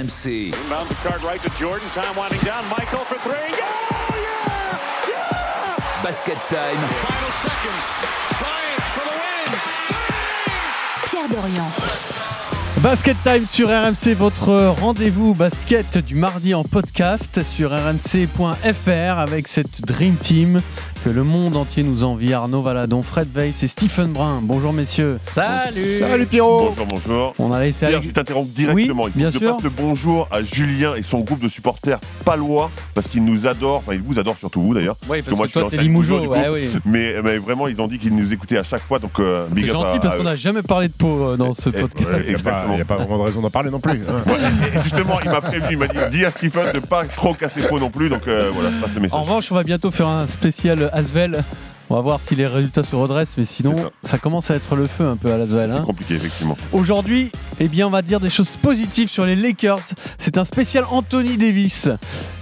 RMC. Inbound the card right to Jordan. Time winding down. Michael for three. Yeah! Yeah! Yeah! Basket time. Final seconds. Bryant for the win. Pierre Dorian. Basket Time sur RMC, votre rendez-vous basket du mardi en podcast sur rmc.fr avec cette Dream Team que le monde entier nous envie. Arnaud Valadon, Fred Weiss et Stephen Brun. Bonjour messieurs. Salut Salut Pierrot Bonjour, bonjour. On a laissé Pierre, avec- je t'interromps directement. Oui, Il faut bien que je sûr. passe le bonjour à Julien et son groupe de supporters palois parce qu'ils nous adorent. Enfin, ils vous adorent surtout vous d'ailleurs. Oui, que moi, je suis toi t'es du ouais, oui. Mais, mais vraiment, ils ont dit qu'ils nous écoutaient à chaque fois. Donc, euh, C'est gentil à- parce qu'on n'a jamais parlé de peau euh, dans ce Et- podcast. Il n'y a, pas- vraiment de raison d'en parler non plus. hein. Ouais, et- et justement, il m'a prévenu, il m'a dit dis à Stephen de pas trop casser peau non plus. Donc euh, voilà, je passe le En message. revanche, on va bientôt faire un spécial Asvel. On va voir si les résultats se redressent, mais sinon, ça. commence à être le feu un peu à l'Asvel. C'est Hein. compliqué, effectivement. Aujourd'hui, eh bien, on va dire des choses positives sur les Lakers. C'est un spécial Anthony Davis.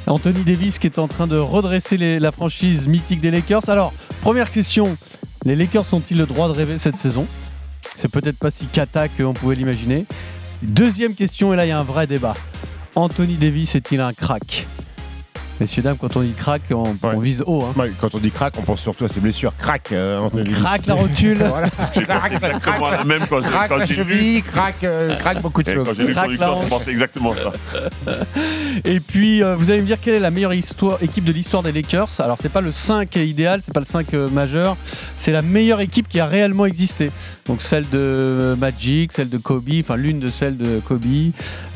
Anthony Davis qui est en train de redresser les- la franchise mythique des Lakers. Alors, première question les Lakers ont-ils le droit de rêver cette saison? C'est peut-être pas si cata qu'on pouvait l'imaginer. Deuxième question, et là, il y a un vrai débat. Anthony Davis est-il un crack? Messieurs, dames, quand on dit crack, on, Ouais. on vise haut. Hein. Ouais, Quand on dit crack, on pense surtout à ses blessures. Crack, euh. Crack la rotule. Voilà. Exactement la même quand j'ai Crack quand la cheville, crack, euh, crack beaucoup de et choses. Quand j'ai la conducteur, je hanche. pensais exactement ça. Et puis, euh, vous allez me dire quelle est la meilleure histoire, équipe de l'histoire des Lakers. Alors, c'est pas le 5 idéal, c'est pas le 5 euh, majeur, c'est la meilleure équipe qui a réellement existé. Donc, celle de Magic, celle de Kobe, enfin, l'une de celles de Kobe.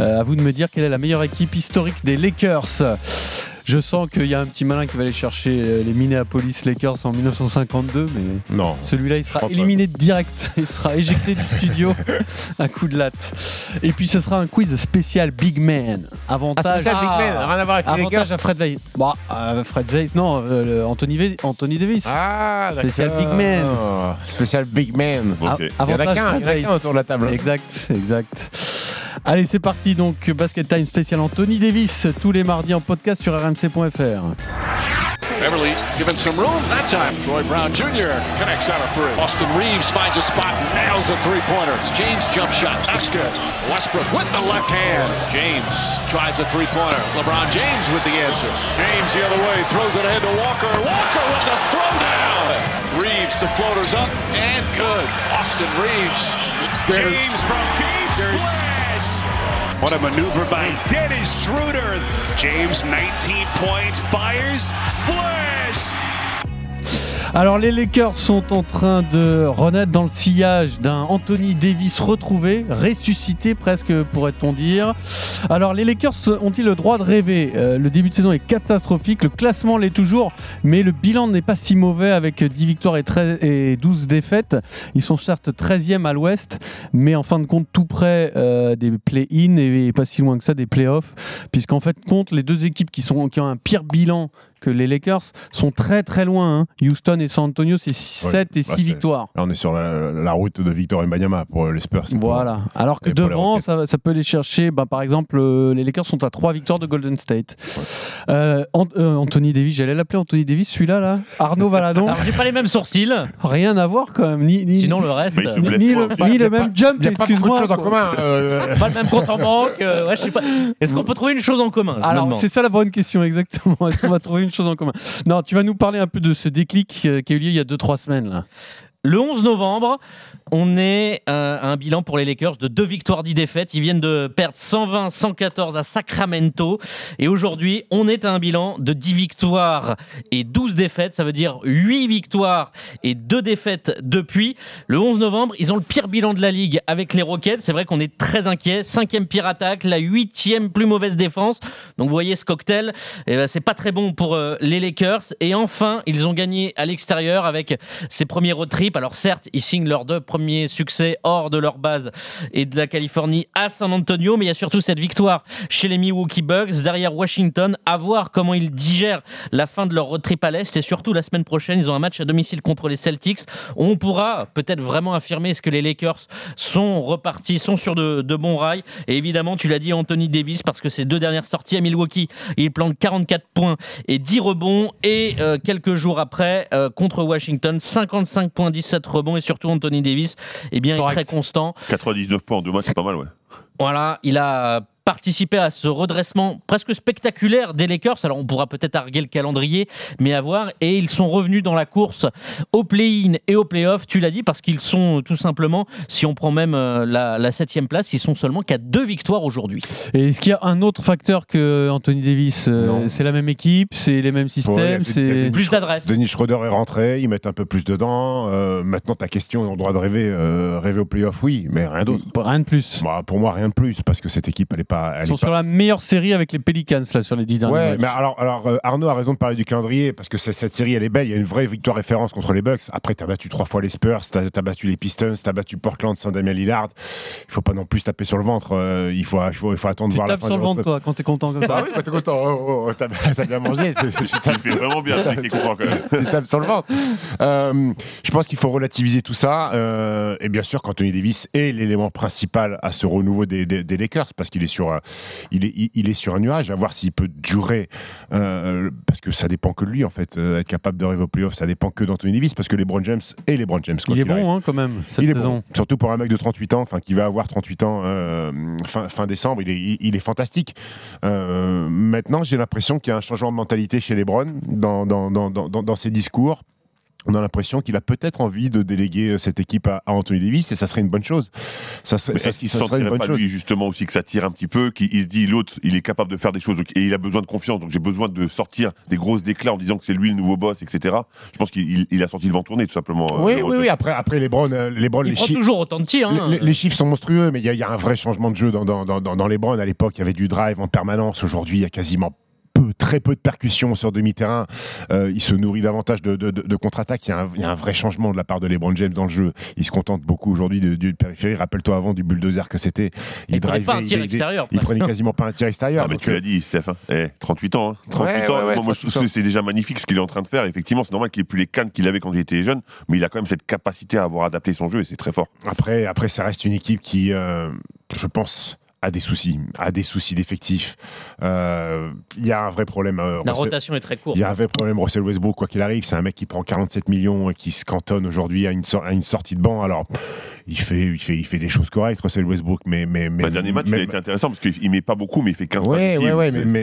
Euh, à vous de me dire quelle est la meilleure équipe historique des Lakers. Je sens qu'il y a un petit malin qui va aller chercher euh, les Minneapolis Lakers en 1952, mais Non. celui-là, il sera pas. éliminé direct. Il sera éjecté du studio. un coup de latte. Et puis, ce sera un quiz spécial Big Man. Ah, Avantage. spécial Big Man, rien à voir avec les Lakers. Avantage à Fred Weiss. Euh, Fred Weiss, non, euh, Anthony, Anthony Davis. Ah, d'accord. Spécial Big Man. Spécial Big Man. A- Ok. Il y en a avantage qu'un, Fred il y en a qu'un autour de la table. Exact, exact. Allez, c'est parti donc Basket Time spécial Anthony Davis tous les mardis en podcast sur rmc.fr. Beverly given some room that time. Troy Brown Jr. connects out a three. Austin Reeves finds a spot, nails a three-pointer. It's James jump shot. That's good. Westbrook with the left hand. James tries a three-pointer. LeBron James with the answer. James the other way, throws it ahead to Walker. Walker with the throwdown. Reeves, the floater's up and good. Austin Reeves. James from deep splash. What a maneuver by Dennis Schroeder. James 19 points, fires, splash. Alors les Lakers sont en train de renaître dans le sillage d'un Anthony Davis retrouvé, ressuscité presque pourrait-on dire. Alors les Lakers ont-ils le droit de rêver? Euh, Le début de saison est catastrophique, le classement l'est toujours, mais le bilan n'est pas si mauvais avec 10 victoires et, 13 et 12 défaites. Ils sont certes 13e à l'ouest, mais en fin de compte tout près euh, des play-in et pas si loin que ça des play-offs, puisqu'en fait compte les deux équipes qui, sont, qui ont un pire bilan que les Lakers sont très très loin. hein. Houston et San Antonio, c'est 7 et 6 bah, victoires. Là, on est sur la, la route de Victor Mbanyama pour les Spurs. Voilà. Alors que devant, ça, ça peut les chercher. bah, par exemple, euh, les Lakers sont à 3 victoires de Golden State. Euh, euh, Anthony Davis, j'allais l'appeler Anthony Davis, celui-là, là. Arnaud Valadon. Alors j'ai pas les mêmes sourcils, Rien à voir quand même. Ni, ni, sinon le reste, ni, pas, le, ni même pas- jump, pas excuse-moi. choses en quoi. commun. euh, pas le même compte en banque. euh, ouais, pas. Est-ce qu'on peut trouver une chose en commun Alors, c'est ça la bonne question, exactement. Est-ce qu'on va trouver une chose en commun Non, tu vas nous parler un peu de ce déclic euh, qui a eu lieu il y a 2-3 semaines. Là. Le 11 novembre, on est euh, à un bilan pour les Lakers de deux victoires, 10 défaites. Ils viennent de perdre 120-114 à Sacramento. Et aujourd'hui, on est à un bilan de 10 victoires et 12 défaites. Ça veut dire 8 victoires et 2 défaites depuis. Le 11 novembre, ils ont le pire bilan de la ligue avec les Rockets. C'est vrai qu'on est très inquiet. Cinquième pire attaque, la huitième plus mauvaise défense. Donc vous voyez ce cocktail, eh ben, c'est pas très bon pour euh, les Lakers. Et enfin, ils ont gagné à l'extérieur avec ces premiers road trips. Alors certes, ils signent leurs deux premiers succès hors de leur base et de la Californie à San Antonio, mais il y a surtout cette victoire chez les Milwaukee Bucks derrière Washington. À voir comment ils digèrent la fin de leur road trip à l'est et surtout la semaine prochaine, ils ont un match à domicile contre les Celtics. On pourra peut-être vraiment affirmer ce que les Lakers sont repartis, sont sur de, bons rails. Et évidemment, tu l'as dit, Anthony Davis, parce que ses deux dernières sorties à Milwaukee, il plante 44 points et 10 rebonds. Et euh, quelques jours après, euh, contre Washington, 55 points, 17 rebonds. Et surtout, Anthony Davis, eh bien, est très constant. 99 points en deux matchs, c'est pas mal, ouais. Voilà, il a participer à ce redressement presque spectaculaire des Lakers. Alors on pourra peut-être arguer le calendrier, mais à voir. Et ils sont revenus dans la course au play-in et au play-off, tu l'as dit, parce qu'ils sont tout simplement, si on prend même euh, la, la septième place, ils sont seulement qu'à deux victoires aujourd'hui. Et est-ce qu'il y a un autre facteur que Anthony Davis euh, Non. C'est la même équipe, c'est les mêmes a systèmes, a c'est Plus d'adresses. Denis Schroeder est rentré, ils mettent un peu plus dedans. Euh, maintenant, ta question, ils ont le droit de rêver, euh, rêver au playoff, oui, mais rien d'autre. rien de plus. Bah, pour moi, rien de plus, parce que cette équipe, elle est pas. Elle Ils sont est pas- sur la meilleure série avec les Pelicans là sur les dix derniers Ouais, matchs. mais alors, alors euh, Arnaud a raison de parler du calendrier parce que cette série elle est belle. Il y a une vraie victoire référence contre les Bucks. Après, t'as battu trois fois les Spurs, t'as as battu les Pistons, t'as battu Portland sans Damien Lillard. Il faut pas non plus taper sur le ventre. euh, il faut, il faut, il faut attendre de tu voir la tapes fin sur le ventre toi quand t'es content comme trip. Ah ça. oui, bah, t'es content. Oh, oh, oh, t'as bien mangé. Tu fais vraiment bien, content quand même. tu tapes sur le ventre. Euh, je pense qu'il faut relativiser tout ça. et bien sûr, qu'Anthony Davis est l'élément principal à ce renouveau des, des- des Lakers parce qu'il est sur, euh, il est, il- il est sur un nuage. À voir s'il peut durer. euh, parce que ça dépend que de lui, en fait. euh, être capable de rêver au playoff, ça dépend que d'Anthony Davis parce que les Brown James et les Brown James. quoi Il est bon hein, quand même cette Il est saison. bon, surtout pour un mec de 38 ans, enfin qui va avoir 38 ans euh, fin, fin décembre, il est, il, il est fantastique. Euh, maintenant, j'ai l'impression qu'il y a un changement de mentalité chez les dans, dans, dans, dans- dans ses discours. On a l'impression qu'il a peut-être envie de déléguer euh, cette équipe à, à Anthony Davis et ça serait une bonne chose. Ça ça, serait une bonne pas chose. lui justement aussi que ça tire un petit peu, qu'il il se dit l'autre il est capable de faire des choses donc- et il a besoin de confiance donc j'ai besoin de sortir des grosses déclats en disant que c'est lui le nouveau boss etc. Je pense qu'il il- il a senti le vent tourner tout simplement. euh, Oui, oui, oui. Après, après les Browns, euh, les Browns, les prend chi- toujours autant de tirs. hein. Les, les- les chiffres sont monstrueux, mais il y, a- il y a un vrai changement de jeu dans, dans, dans, dans- dans les Browns. À l'époque, il y avait du drive en permanence. Aujourd'hui, il y a quasiment peu, très peu de percussions sur demi-terrain. Euh, il se nourrit davantage de, de, de- de contre-attaque. Il, y a un- il y a un vrai changement de la part de LeBron James dans le jeu. Il se contente beaucoup aujourd'hui de- du périphérie. Rappelle-toi avant du bulldozer que c'était. Il prenait drivait, pas un il- tir il- extérieur. Il prenait quasiment pas un tir extérieur. Ah, mais tu euh, l'as dit, Steph. hein. Eh, 38 ans. hein. 38 Ouais, ans. ouais, ouais, moi, moi, je trouve 38 ans. que c'est déjà magnifique ce qu'il est en train de faire. Effectivement, c'est normal qu'il ait plus les cannes qu'il avait quand il était jeune, mais il a quand même cette capacité à avoir adapté son jeu et c'est très fort. Après, après, ça reste une équipe qui, euh, je pense, a des soucis, a des soucis d'effectifs. Euh, Il y a un vrai problème. euh, La Russell- rotation est très courte. Il y a un vrai problème, Russell Westbrook, quoi qu'il arrive. C'est un mec qui prend 47 millions et qui se cantonne aujourd'hui à une, sor- à une sortie de banc. Alors, il fait, il fait, il fait des choses correctes, Russell Westbrook, mais. mais, mais Le dernier match, mais- il a été intéressant parce qu'il met pas beaucoup, mais il fait 15 Ouais, ouais, ouais, mais, C'est- mais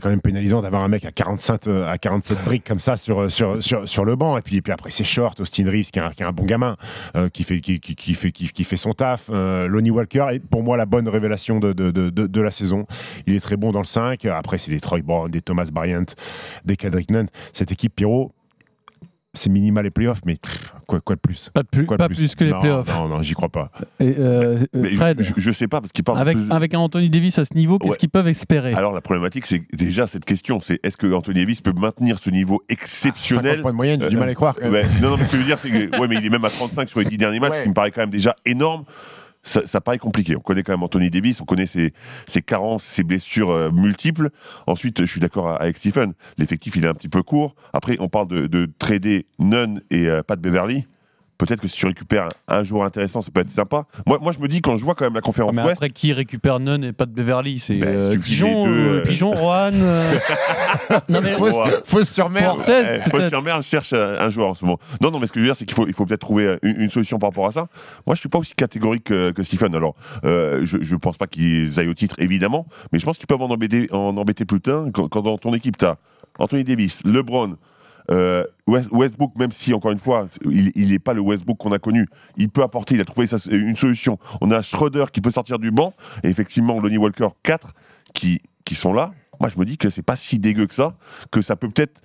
quand même pénalisant d'avoir un mec à 45, euh, à 47 briques comme ça sur, sur, sur, sur le banc. Et puis, et puis après, c'est short, Austin Reeves, qui est un, qui est un bon gamin, euh, qui, fait, qui, qui, qui fait, qui, qui fait son taf. Euh, Lonnie Walker est pour moi la bonne révélation de, de, de, de, de la saison. Il est très bon dans le 5. Après, c'est des Troy Brown, des Thomas Bryant, des Kendrick Nunn. Cette équipe, Pierrot, c'est minimal les playoffs, mais pff, quoi, quoi de plus? Pas, plus, Quoi de pas plus? que les Non, playoffs. Non, non, j'y crois pas. Et, euh, euh, Fred, je, je sais pas parce qu'il parle avec, plus- avec un Anthony Davis à ce niveau, qu'est-ce Ouais. qu'ils peuvent espérer? Alors la problématique, c'est déjà cette question, c'est est-ce que Anthony Davis peut maintenir ce niveau 50 exceptionnel points de moyenne, j'ai du Euh, mal à y croire. quand même. Ouais, non, non, mais ce que je veux dire, c'est que ouais, mais il est même à 35 sur les 10 derniers matchs, Ouais. ce qui me paraît quand même déjà énorme. Ça, paraît compliqué. On connaît quand même Anthony Davis, on connaît ses, ses carences, ses blessures euh, multiples. Ensuite, je suis d'accord avec Stephen, l'effectif il est un petit peu court. Après, on parle de, de trader Nunn et euh, Pat Beverly. Peut-être que si tu récupères un joueur intéressant, ça peut être sympa. Moi, moi je me dis, quand je vois quand même la conférence mais Ouest, après qui récupère Nunn et pas de Beverly? C'est Ben, euh, Pigeon, deux, Pigeon, Rohan. euh, Non, mais Fausse, fausse sur mer. Portez, Eh. Fausse mer cherche euh, un joueur en ce moment. Non, non, mais ce que je veux dire, c'est qu'il faut, il faut peut-être trouver euh, une, une solution par rapport à ça. Moi, je suis pas aussi catégorique que, que Stephen. Alors, euh, je, je pense pas qu'ils aillent au titre, évidemment, mais je pense qu'ils peuvent en embêter, en embêter plus tard quand, quand dans ton équipe, tu as Anthony Davis, LeBron, euh, West- Westbrook, même si, encore une fois, il n'est pas le Westbrook qu'on a connu, il peut apporter, il a trouvé une solution. On a Schroeder qui peut sortir du banc, et effectivement, Lonnie Walker, 4 qui, qui sont là. Moi, je me dis que c'est pas si dégueu que ça, que ça peut peut-être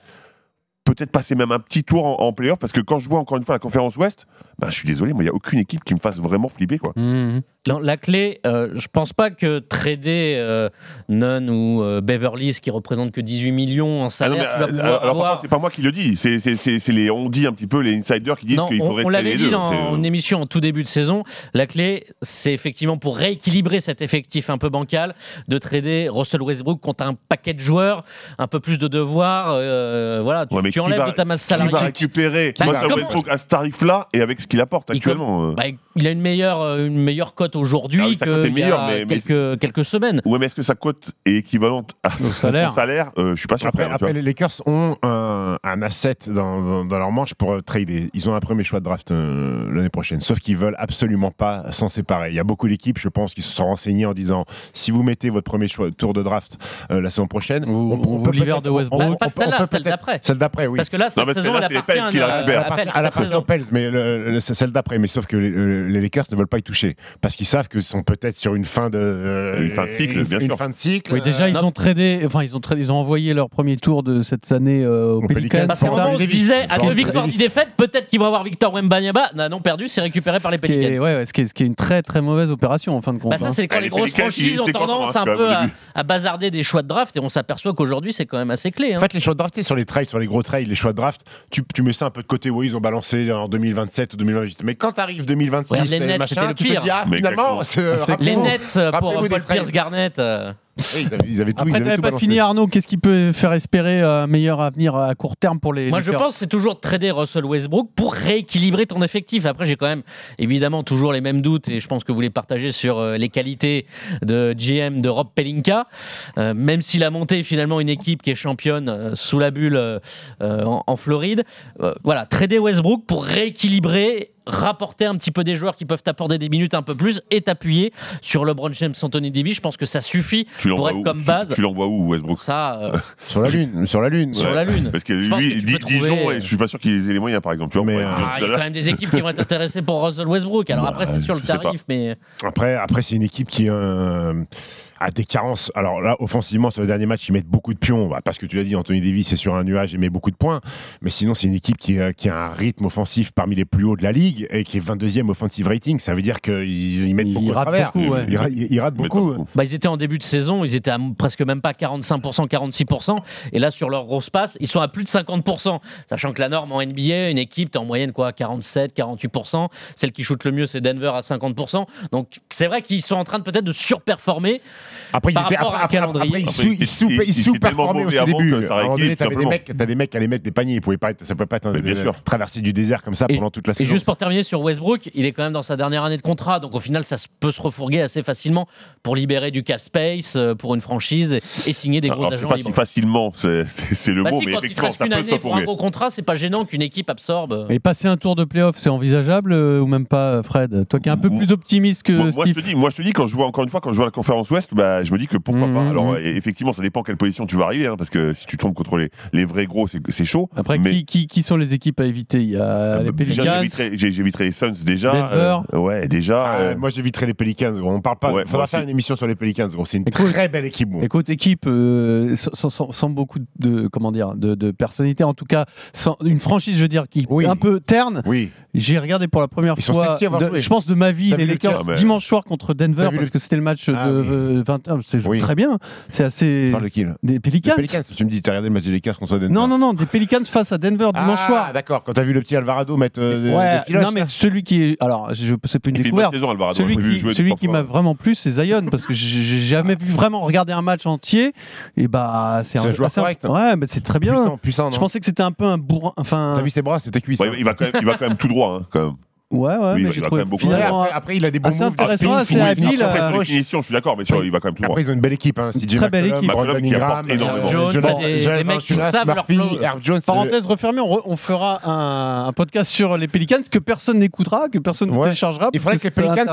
peut-être passer même un petit tour en, en playoff, parce que quand je vois encore une fois la conférence Ouest, ben, je suis désolé, moi, il n'y a aucune équipe qui me fasse vraiment flipper. Quoi. Mhm. Non, la clé, euh, je pense pas que trader euh, Nunn ou euh, Beverly, ce qui représente que 18 millions en Ah non, salaire, mais, tu vas euh, alors, avoir- c'est pas moi qui le dis, c'est, c'est, c'est, c'est les, on dit un petit peu les insiders qui disent qu'il on, faudrait on trader l'avait les dit deux. C'est, euh, en émission en tout début de saison. La clé, c'est effectivement pour rééquilibrer cet effectif un peu bancal, de trader Russell Westbrook contre un paquet de joueurs, un peu plus de devoirs. euh, voilà, tu, Ouais, mais tu qui enlèves va- de ta masse Qui va salariale. récupérer Bah, Russell comment- Westbrook à ce tarif-là et avec ce qu'il apporte actuellement. euh. Bah, il a une meilleure, euh, une meilleure cote aujourd'hui Ah oui, qu'il y a mais quelques, semaines. Ouais, mais est-ce que sa cote est équivalente à Au salaire. son salaire Euh, Je suis pas sûr. Après, les Lakers ont un, un asset dans, dans- dans leur manche pour trader. Ils ont un premier choix de draft euh, l'année prochaine, sauf qu'ils veulent absolument pas s'en séparer. Il y a beaucoup d'équipes, je pense, qui se sont renseignées en disant si vous mettez votre premier choix tour de draft euh, la saison prochaine, Ou- ou peut l'hiver de Westbrook. Bah, on- pas on- de celle-là, on celle d'après. Celle d'après, oui. Parce que là, cette saison, elle c'est les appartient Pels qui la à- la saison. Pels, mais celle d'après. Mais sauf que les, euh, les Lakers ne veulent pas y toucher parce qu'ils savent qu'ils sont peut-être sur une fin de euh, Une fin de cycle, une, bien une sûr. fin de cycle. Oui, déjà, ils non. ont tradé, enfin, ils ont tradé, ils ont envoyé leur premier tour de cette année euh, aux Aux Pelicans. Parce se disait, à deux victoires, dix défaites, peut-être qu'ils vont avoir Victor Wembanyama. Non, non perdu, c'est récupéré par les Ce qui est- Pelicans. ouais, ouais, ce, qui est, ce qui est une très très mauvaise opération en fin de compte. Bah ça, hein. c'est quand Ah, les les grosses franchises ont tendance hein, un peu au à, bazarder des choix de draft et on s'aperçoit qu'aujourd'hui, c'est quand même assez clé. hein. En fait, les choix de draft, sur les trades, sur les gros trades, les choix de draft, tu, tu mets ça un peu de côté. Oui, ils ont balancé en 2027 ou 2028. Mais quand t'arrives 2026 Regarde, les et Nets, machin, c'était le tu te pire. dis, ah, Mais finalement, c'est- c'est Les. Nets euh, pour Paul. Pierce Garnett. euh, Oui, ils avaient, ils avaient tout, Après, ils avaient t'avais tout pas balancé. fini Arnaud. Qu'est-ce qui peut faire espérer un meilleur avenir à court terme pour les Moi, je pense que c'est toujours de trader Russell Westbrook pour rééquilibrer ton effectif. Après, j'ai quand même évidemment toujours les mêmes doutes et je pense que vous les partagez sur euh, les qualités de GM de Rob Pelinka. Euh, même s'il a monté finalement une équipe qui est championne euh, sous la bulle euh, euh, en, en Floride. Euh, voilà, trader Westbrook pour rééquilibrer rapporter un petit peu des joueurs qui peuvent t'apporter des minutes un peu plus et t'appuyer sur LeBron James, Anthony Davis. Je pense que ça suffit Tu pour l'envoies être où comme base. Tu l'envoies où, Westbrook Ça, euh, Sur la lune, sur la lune. sur la lune. Parce que Je lui, que trouver- Dijon, et je suis pas sûr qu'ils aient les moyens, par exemple. Tu vois, Mais, euh, Ah, il y a quand même des équipes qui vont être intéressées pour Russell Westbrook. Alors Bah, après, c'est sur le tarif, mais Après, après c'est une équipe qui euh, a des carences. Alors là, offensivement, sur le dernier match, ils mettent beaucoup de pions. Bah, parce que tu l'as dit, Anthony Davis est sur un nuage et met beaucoup de points. Mais sinon, c'est une équipe qui, euh, qui a un rythme offensif parmi les plus hauts de la ligue et qui est 22e offensive rating. Ça veut dire qu'ils ils mettent Ils beaucoup de ratent beaucoup, ouais. Ils, ra- ils- ils ratent beaucoup. bah, ils étaient en début de saison, ils étaient à presque même pas 45%, 46%. Et là, sur leur grosse passe, ils sont à plus de 50%. Sachant que la norme en NBA, une équipe, t'es en moyenne quoi, 47, 48%. Celle qui shoot le mieux, c'est Denver à 50%. Donc c'est vrai qu'ils sont en train de peut-être de surperformer. Après, étaient, rapport après, à après, calendrier. après, ils Après, sous- sous- au début. À un moment donné, t'avais des mecs, t'as des mecs qui allaient mettre des paniers. Ils pas être, ça pouvait pas être bien sûr. traverser du désert comme ça Et- pendant toute la Et saison. juste pour terminer sur Westbrook, il est quand même dans sa dernière année de contrat. Donc au final, ça peut se refourguer assez facilement pour libérer du cap space euh, pour une franchise et, et signer des gros sais agents pas si libres. facilement, c'est le Bah mot, si, mais quand il te effectivement, reste ça une peut année pour un gros contrat, c'est pas gênant qu'une équipe absorbe. Et passer un tour de playoff, c'est envisageable euh, ou même pas, Fred? Toi qui es un peu plus optimiste que Moi, moi, je Steve? te dis, moi, je te dis, quand je vois encore une fois, quand je vois la conférence Ouest, bah, je me dis que pourquoi Mhm, pas. Alors, mhm. euh, effectivement, ça dépend quelle position tu vas arriver, hein, parce que si tu tombes contre les, les vrais gros, c'est c'est chaud. Après, mais, qui, qui, qui sont les équipes à éviter? Il y a euh, les déjà, Pelicans. j'éviterais les Suns déjà. Denver. euh, ouais, déjà. Ah, euh, moi, j'éviterais les Pelicans. On parle pas. Ouais, faudra faire aussi. une émission sur les Pelicans. gros. C'est une Écoute- très belle équipe. bon. Écoute, équipe euh, sans, sans- sans beaucoup de comment dire de, de personnalité, en tout cas, sans, une franchise, je veux dire, qui Oui. est un peu terne. Oui. J'ai regardé pour la première Ils fois, de- je pense de ma vie, les Lakers Ah, mais- dimanche soir contre Denver parce que c'était le match Ah, de 21. C'est Oui. très bien. C'est assez Parle de qui là? des Pelicans. Pelicans. Tu me dis, tu as regardé le match des Lakers contre Denver Non, non, non, des Pelicans face à Denver dimanche ah, soir. d'accord. Quand t'as vu le petit Alvarado mettre euh, des- Ouais, des filoches, non, mais celui qui est. Alors, je c'est pas une il découverte. saison, Alvarado. Celui qui, jouer celui qui m'a vraiment plu, c'est Zion, parce que j'ai jamais vu vraiment regarder un match entier. Et bah, c'est un joueur assez- correct. Ouais, mais c'est très bien. puissant, puissant. Je pensais que c'était un peu un bourrin. Enfin, T'as vu ses bras, c'était cuisse. Ouais, il, va quand même, il va quand même tout droit, hein, quand même. Ouais, ouais, Oui, mais il j'ai trouvé quand même beaucoup finalement. après, après, il a des bons assez moves. intéressant, assez habile, Après, sur les finitions, je suis d'accord, mais il va quand même tout droit. Après, ils ont une belle équipe. Hein. Très belle équipe. Brandon Ingram, des mecs qui savent leur Jones. Parenthèse refermée, on, re- on fera un, un podcast sur les Pelicans que personne n'écoutera, que personne ne Ouais. téléchargera. Il faudrait que les Pelicans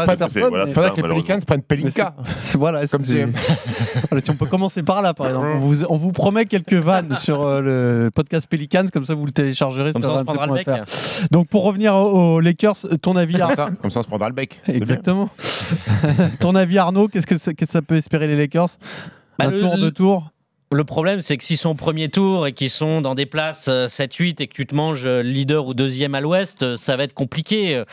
prennent- les Pelinka. c'est- voilà, Comme si on peut commencer par là, par exemple. On vous, promet quelques vannes sur euh, le podcast Pelicans, comme ça vous le téléchargerez Comme sur ça, on se prendra le bec. RMC.fr. Donc pour revenir aux, aux Lakers, ton avis Comme Arnaud ça, comme ça, on se prendra le bec. Exactement. ton avis Arnaud, qu'est-ce que, ça, qu'est-ce que ça peut espérer les Lakers? Bah, Un le- tour, deux tours? Le problème, c'est que s'ils sont au premier tour et qu'ils sont dans des places euh, 7-8 et que tu te manges euh, leader ou deuxième à l'ouest, euh, ça va être compliqué. Euh,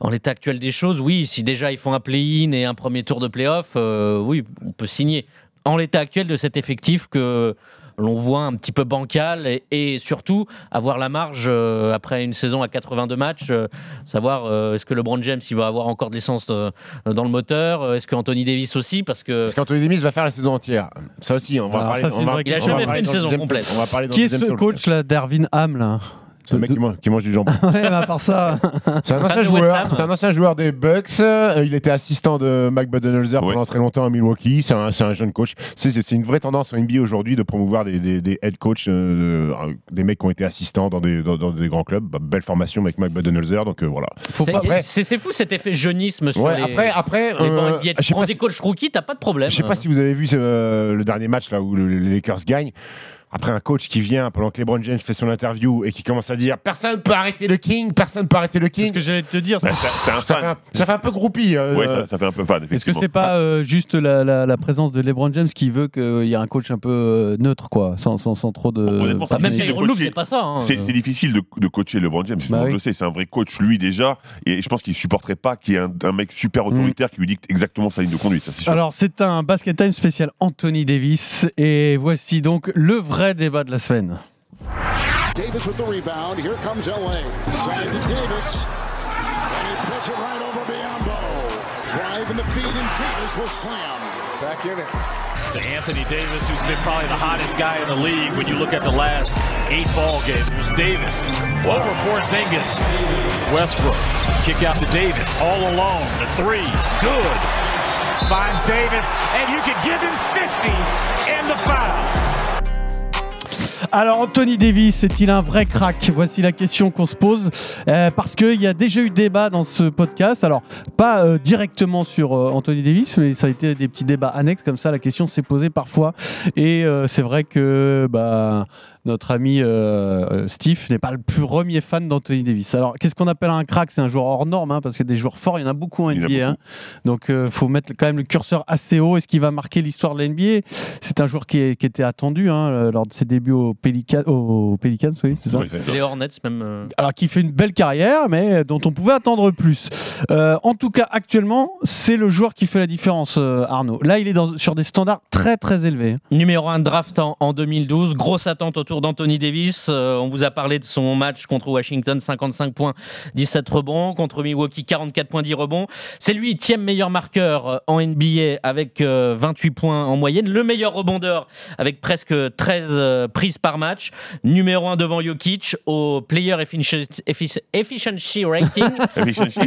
En l'état actuel des choses, oui, si déjà ils font un play-in et un premier tour de play-off, euh, oui, on peut signer. En l'état actuel de cet effectif que l'on voit un petit peu bancal et, et surtout avoir la marge euh, après une saison à 82 matchs, euh, savoir euh, est-ce que LeBron James il va avoir encore de l'essence euh, dans le moteur, est-ce que Anthony Davis aussi, parce que Parce qu'Anthony Davis va faire la saison entière. Ça aussi, on va Alors parler. ça, on va- Il a jamais fait une saison complète. On va parler dans Qui est ce coach là, Darvin Ham là C'est le mec qui mange, qui mange du jambon. Ouais, part ça. C'est un, ancien joueur, c'est un ancien joueur des Bucks. euh, il était assistant de Mike Budenholzer Ouais. pendant très longtemps à Milwaukee. C'est un, c'est un jeune coach. C'est, c'est- c'est une vraie tendance en NBA aujourd'hui de promouvoir des, des, des head coachs, euh, euh, des mecs qui ont été assistants dans des, dans, dans des grands clubs. Bah, belle formation avec Mike Budenholzer. Donc euh, voilà. Faut C'est- pas. après- C'est c'est fou cet effet jeunisme sur Ouais, les, après, après, les bancs euh, NBA. je Tu sais prends pas des si- coachs rookies, t'as pas de problème. Je sais pas si vous avez vu euh, le dernier match là où le- les Lakers gagnent. Après un coach qui vient pendant que LeBron James fait son interview et qui commence à dire personne peut arrêter le King, personne peut arrêter le C'est ce King. que j'allais te dire. Bah, c'est c'est un Ça fait, un, ça fait un peu groupie. euh, Ouais, ça, ça fait un peu fan. Est-ce que c'est pas euh, juste la, la- la présence de LeBron James qui veut qu'il y ait un coach un peu euh, neutre, quoi, sans, sans, sans trop de. Honnêtement, ça Bah, même coacher. c'est pas ça. hein. C'est difficile de, de coacher LeBron James, Bah on oui. le sait, c'est un vrai coach lui déjà, et je pense qu'il supporterait pas qu'il y ait un, un mec super Mm. autoritaire qui lui dicte exactement sa ligne de conduite, ça c'est sûr. Alors, c'est un basket time spécial Anthony Davis. Et voici donc le vrai débat de la semaine. Davis with the rebound. Here comes LA. Side to Davis. And he puts it right over Biombo. Drive in the feed, and Davis will slam. Back in it. to Anthony Davis, who's been probably the hottest guy in the league when you look at the last eight ball games. There's Davis over Porzingis. Westbrook kick out to Davis all alone. The three, good. Finds Davis, and you can give him 50 and the foul. Alors, Anthony Davis est-il un vrai crack? Voici la question qu'on se pose. euh, parce qu'il y a déjà eu débat dans ce podcast. Alors, pas euh, directement sur euh, Anthony Davis, mais ça a été des petits débats annexes comme ça. La question s'est posée parfois. Et c'est vrai que bah, notre ami euh, euh, Steve n'est pas le plus premier fan d'Anthony Davis. Alors, qu'est-ce qu'on appelle un crack? C'est un joueur hors norme, hein, parce que des joueurs forts, il y en a beaucoup en Il y a NBA. hein. Donc, il faut mettre quand même le curseur assez haut. Est-ce qu'il va marquer l'histoire de l'NBA C'est un joueur qui, est- qui était attendu hein, lors de ses débuts au, Pélican, au Pelicans, oui, c'est ça? Ça. Les Hornets, même. euh, alors qui fait une belle carrière, mais dont on pouvait attendre plus. Euh, en tout cas, actuellement, c'est le joueur qui fait la différence, euh, Arnaud. Là, il est dans- sur des standards très très élevés. Numéro 1 draft en, en 2012, grosse attente autour d'Anthony Davis. Euh, on vous a parlé de son match contre Washington, 55 points, 17 rebonds. Contre Milwaukee, 44 points, 10 rebonds. C'est lui, tième meilleur marqueur euh, en NBA avec euh, 28 points en moyenne. Le meilleur rebondeur avec presque 13 euh, prises par match. Numéro 1 devant Jokic au Player Efficiency, Effic- efficiency Rating. Efficiency.